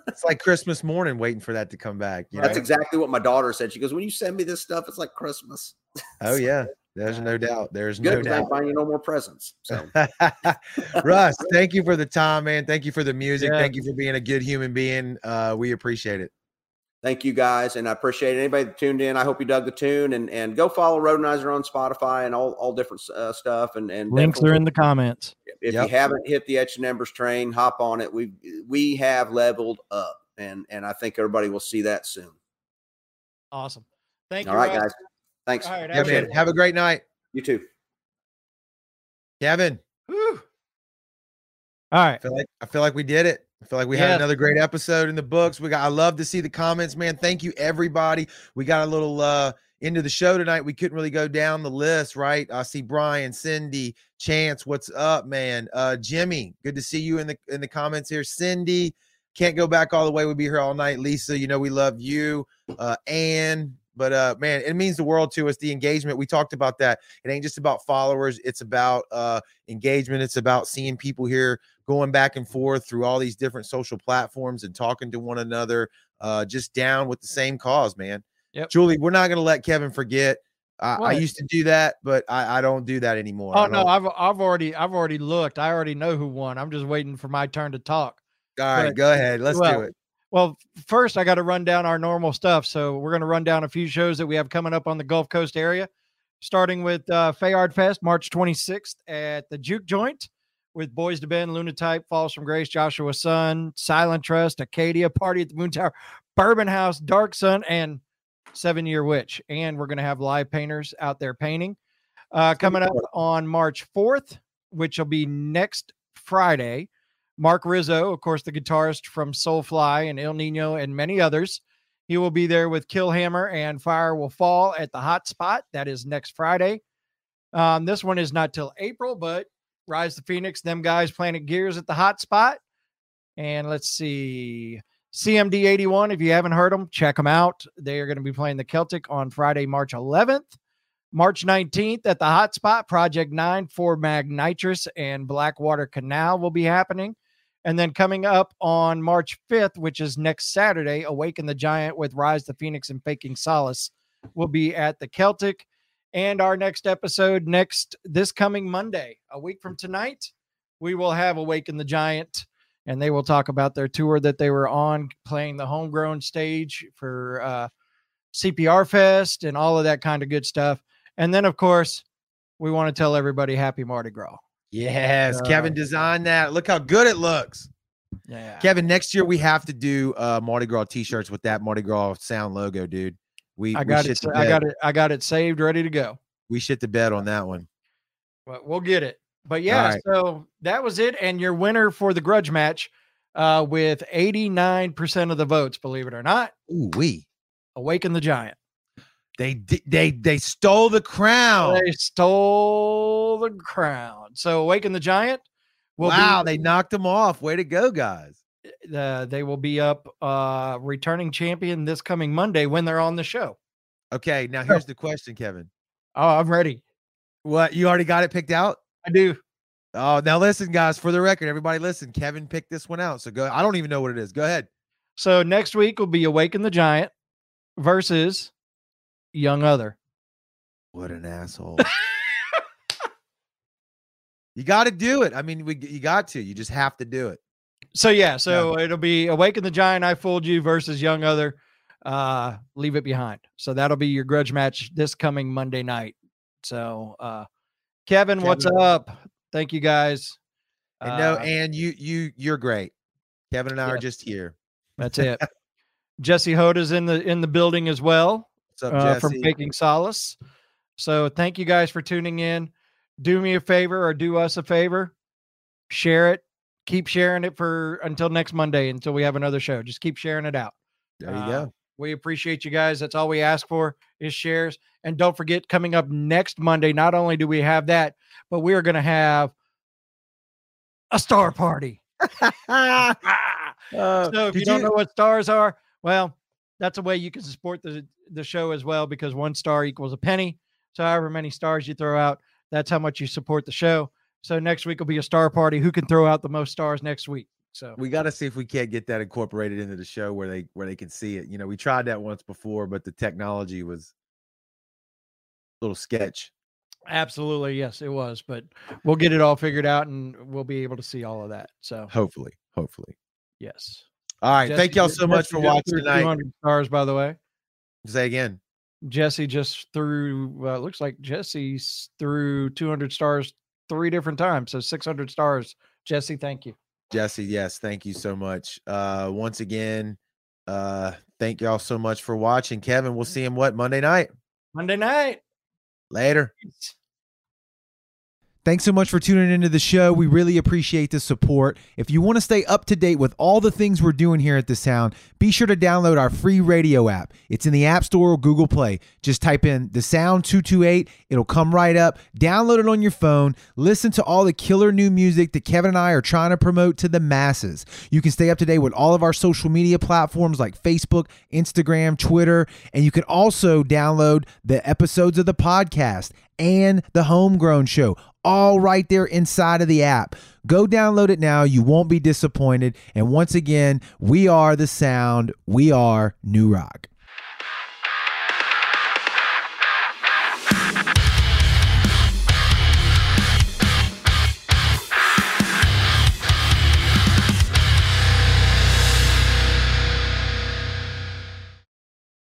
it's like Christmas morning, waiting for that to come back. That's know? exactly what my daughter said. She goes, "When you send me this stuff, it's like Christmas." Oh yeah, there's no doubt. There's Good, no doubt. I find you no more presents. So, Russ, thank you for the time, man. Thank you for the music. Yeah. Thank you for being a good human being. Uh, we appreciate it. Thank you guys, and I appreciate anybody that tuned in. I hope you dug the tune, and and go follow Rhodenizer on Spotify and all all different uh, stuff. And and links are in the comments. If yep. you haven't hit the Etched in Embers train, hop on it. We we have leveled up, and and I think everybody will see that soon. Awesome. Thank you. All right, guys. Thanks. All right, yeah, man. Have a great night. You too. Kevin. Whew. All right. I feel like I feel like we did it. I feel like we yeah. had another great episode in the books. We got I love to see the comments, man. Thank you everybody. We got a little uh into the show tonight. We couldn't really go down the list, right? I see Brian, Cindy, Chance. What's up, man? Uh, Jimmy, good to see you in the in the comments here. Cindy, can't go back all the way. We'll be here all night. Lisa, you know we love you. Uh, Ann, but uh, man, it means the world to us. The engagement we talked about that. It ain't just about followers. It's about uh, engagement. It's about seeing people here going back and forth through all these different social platforms and talking to one another. Uh, just down with the same cause, man. Yep. Julie, we're not going to let Kevin forget. I, I, used to do that, but I, I don't do that anymore. Oh no, I've I've already I've already looked. I already know who won. I'm just waiting for my turn to talk. All right, but, go ahead. Let's well, do it. Well, first I got to run down our normal stuff. So we're going to run down a few shows that we have coming up on the Gulf Coast area, starting with uh, Fayard Fest, March 26th at the Juke Joint with Boys to Ben, Lunatype, Falls from Grace, Joshua Sun, Silent Trust, Acadia, Party at the Moon Tower, Bourbon House, Dark Sun, and Seven Year Witch. And we're going to have live painters out there painting. Uh, coming up on March 4th, which will be next Friday. Marc Rizzo, of course, the guitarist from Soulfly and Ill Niño and many others. He will be there with Killhammer and Fire Will Fall at the Hot Spot. That is next Friday. Um, this one is not till April, but Rise the Phoenix, them guys Planet Gears at the Hot Spot. And let's see. CMD 81, if you haven't heard them, check them out. They are going to be playing the Celtic on Friday, March 11th. March 19th at the Hot Spot, Project 9 for Magnitrous and Blackwater Canal will be happening. And then coming up on March 5th, which is next Saturday, Awaken the Giant with Rise the Phoenix and Faking Solace will be at the Celtic. And our next episode, next this coming Monday, a week from tonight, we will have Awaken the Giant and they will talk about their tour that they were on, playing the homegrown stage for uh, CPR Fest and all of that kind of good stuff. And then, of course, we want to tell everybody Happy Mardi Gras. Yes, uh, Kevin designed that. Look how good it looks. Yeah, Kevin. Next year we have to do uh, Mardi Gras T-shirts with that Mardi Gras sound logo, dude. We I got we it. I got it. I got it saved, ready to go. We shit the bed on that one. But we'll get it. But yeah, right. so that was it. And your winner for the grudge match uh, with 89% of the votes, believe it or not. Ooh, we awaken the giant. They they they stole the crown. They stole the crown. So awaken the giant. wow, be, they knocked them off. Way to go, guys. Uh, they will be up uh returning champion this coming Monday when they're on the show. Okay, now here's the question, Kevin. Oh, I'm ready. What you already got it picked out? I do. Oh, now listen, guys, for the record, everybody listen. Kevin picked this one out. So go. I don't even know what it is. Go ahead. So next week will be Awaken the Giant versus Young Other. What an asshole. you got to do it. I mean, we you got to. You just have to do it. So yeah, so yeah. it'll be Awaken the Giant, I Fooled You versus Young Other. Uh, leave it behind. So that'll be your grudge match this coming Monday night. So uh Kevin, Kevin, what's up? Thank you guys. And no, uh, and you you you're great. Kevin and I yeah. are just here. That's it. Jesse Hoda's in the in the building as well. Up, uh, from Faking Solace. So thank you guys for tuning in. Do me a favor or do us a favor. Share it. Keep sharing it for until next Monday until we have another show. Just keep sharing it out. There you uh, go. We appreciate you guys. That's all we ask for is shares. And don't forget, coming up next Monday, not only do we have that, but we are going to have a star party. uh, so if you don't you... know what stars are, well, that's a way you can support the the show as well because one star equals a penny. So however many stars you throw out, that's how much you support the show. So next week will be a star party. Who can throw out the most stars next week? So we got to see if we can't get that incorporated into the show where they where they can see it. You know, we tried that once before, but the technology was a little sketch. Absolutely, yes, it was. But we'll get it all figured out, and we'll be able to see all of that. So hopefully, hopefully, yes. All right, Jesse, thank y'all so much for watching tonight. 200 stars, by the way. Say again. Jesse just threw. Uh, looks like Jesse threw 200 stars three different times, so 600 stars. Jesse, thank you. Jesse, yes, thank you so much. Uh once again, uh thank y'all so much for watching. Kevin, we'll see him what Monday night? Monday night. Later. Thanks so much for tuning into the show. We really appreciate the support. If you want to stay up to date with all the things we're doing here at The Sound, be sure to download our free radio app. It's in the App Store or Google Play. Just type in The Sound 228, it'll come right up. Download it on your phone. Listen to all the killer new music that Kevin and I are trying to promote to the masses. You can stay up to date with all of our social media platforms like Facebook, Instagram, Twitter, and you can also download the episodes of the podcast and the Homegrown Show all right there inside of the app. Go download it now. You won't be disappointed. And once again, we are the sound. We are New Rock.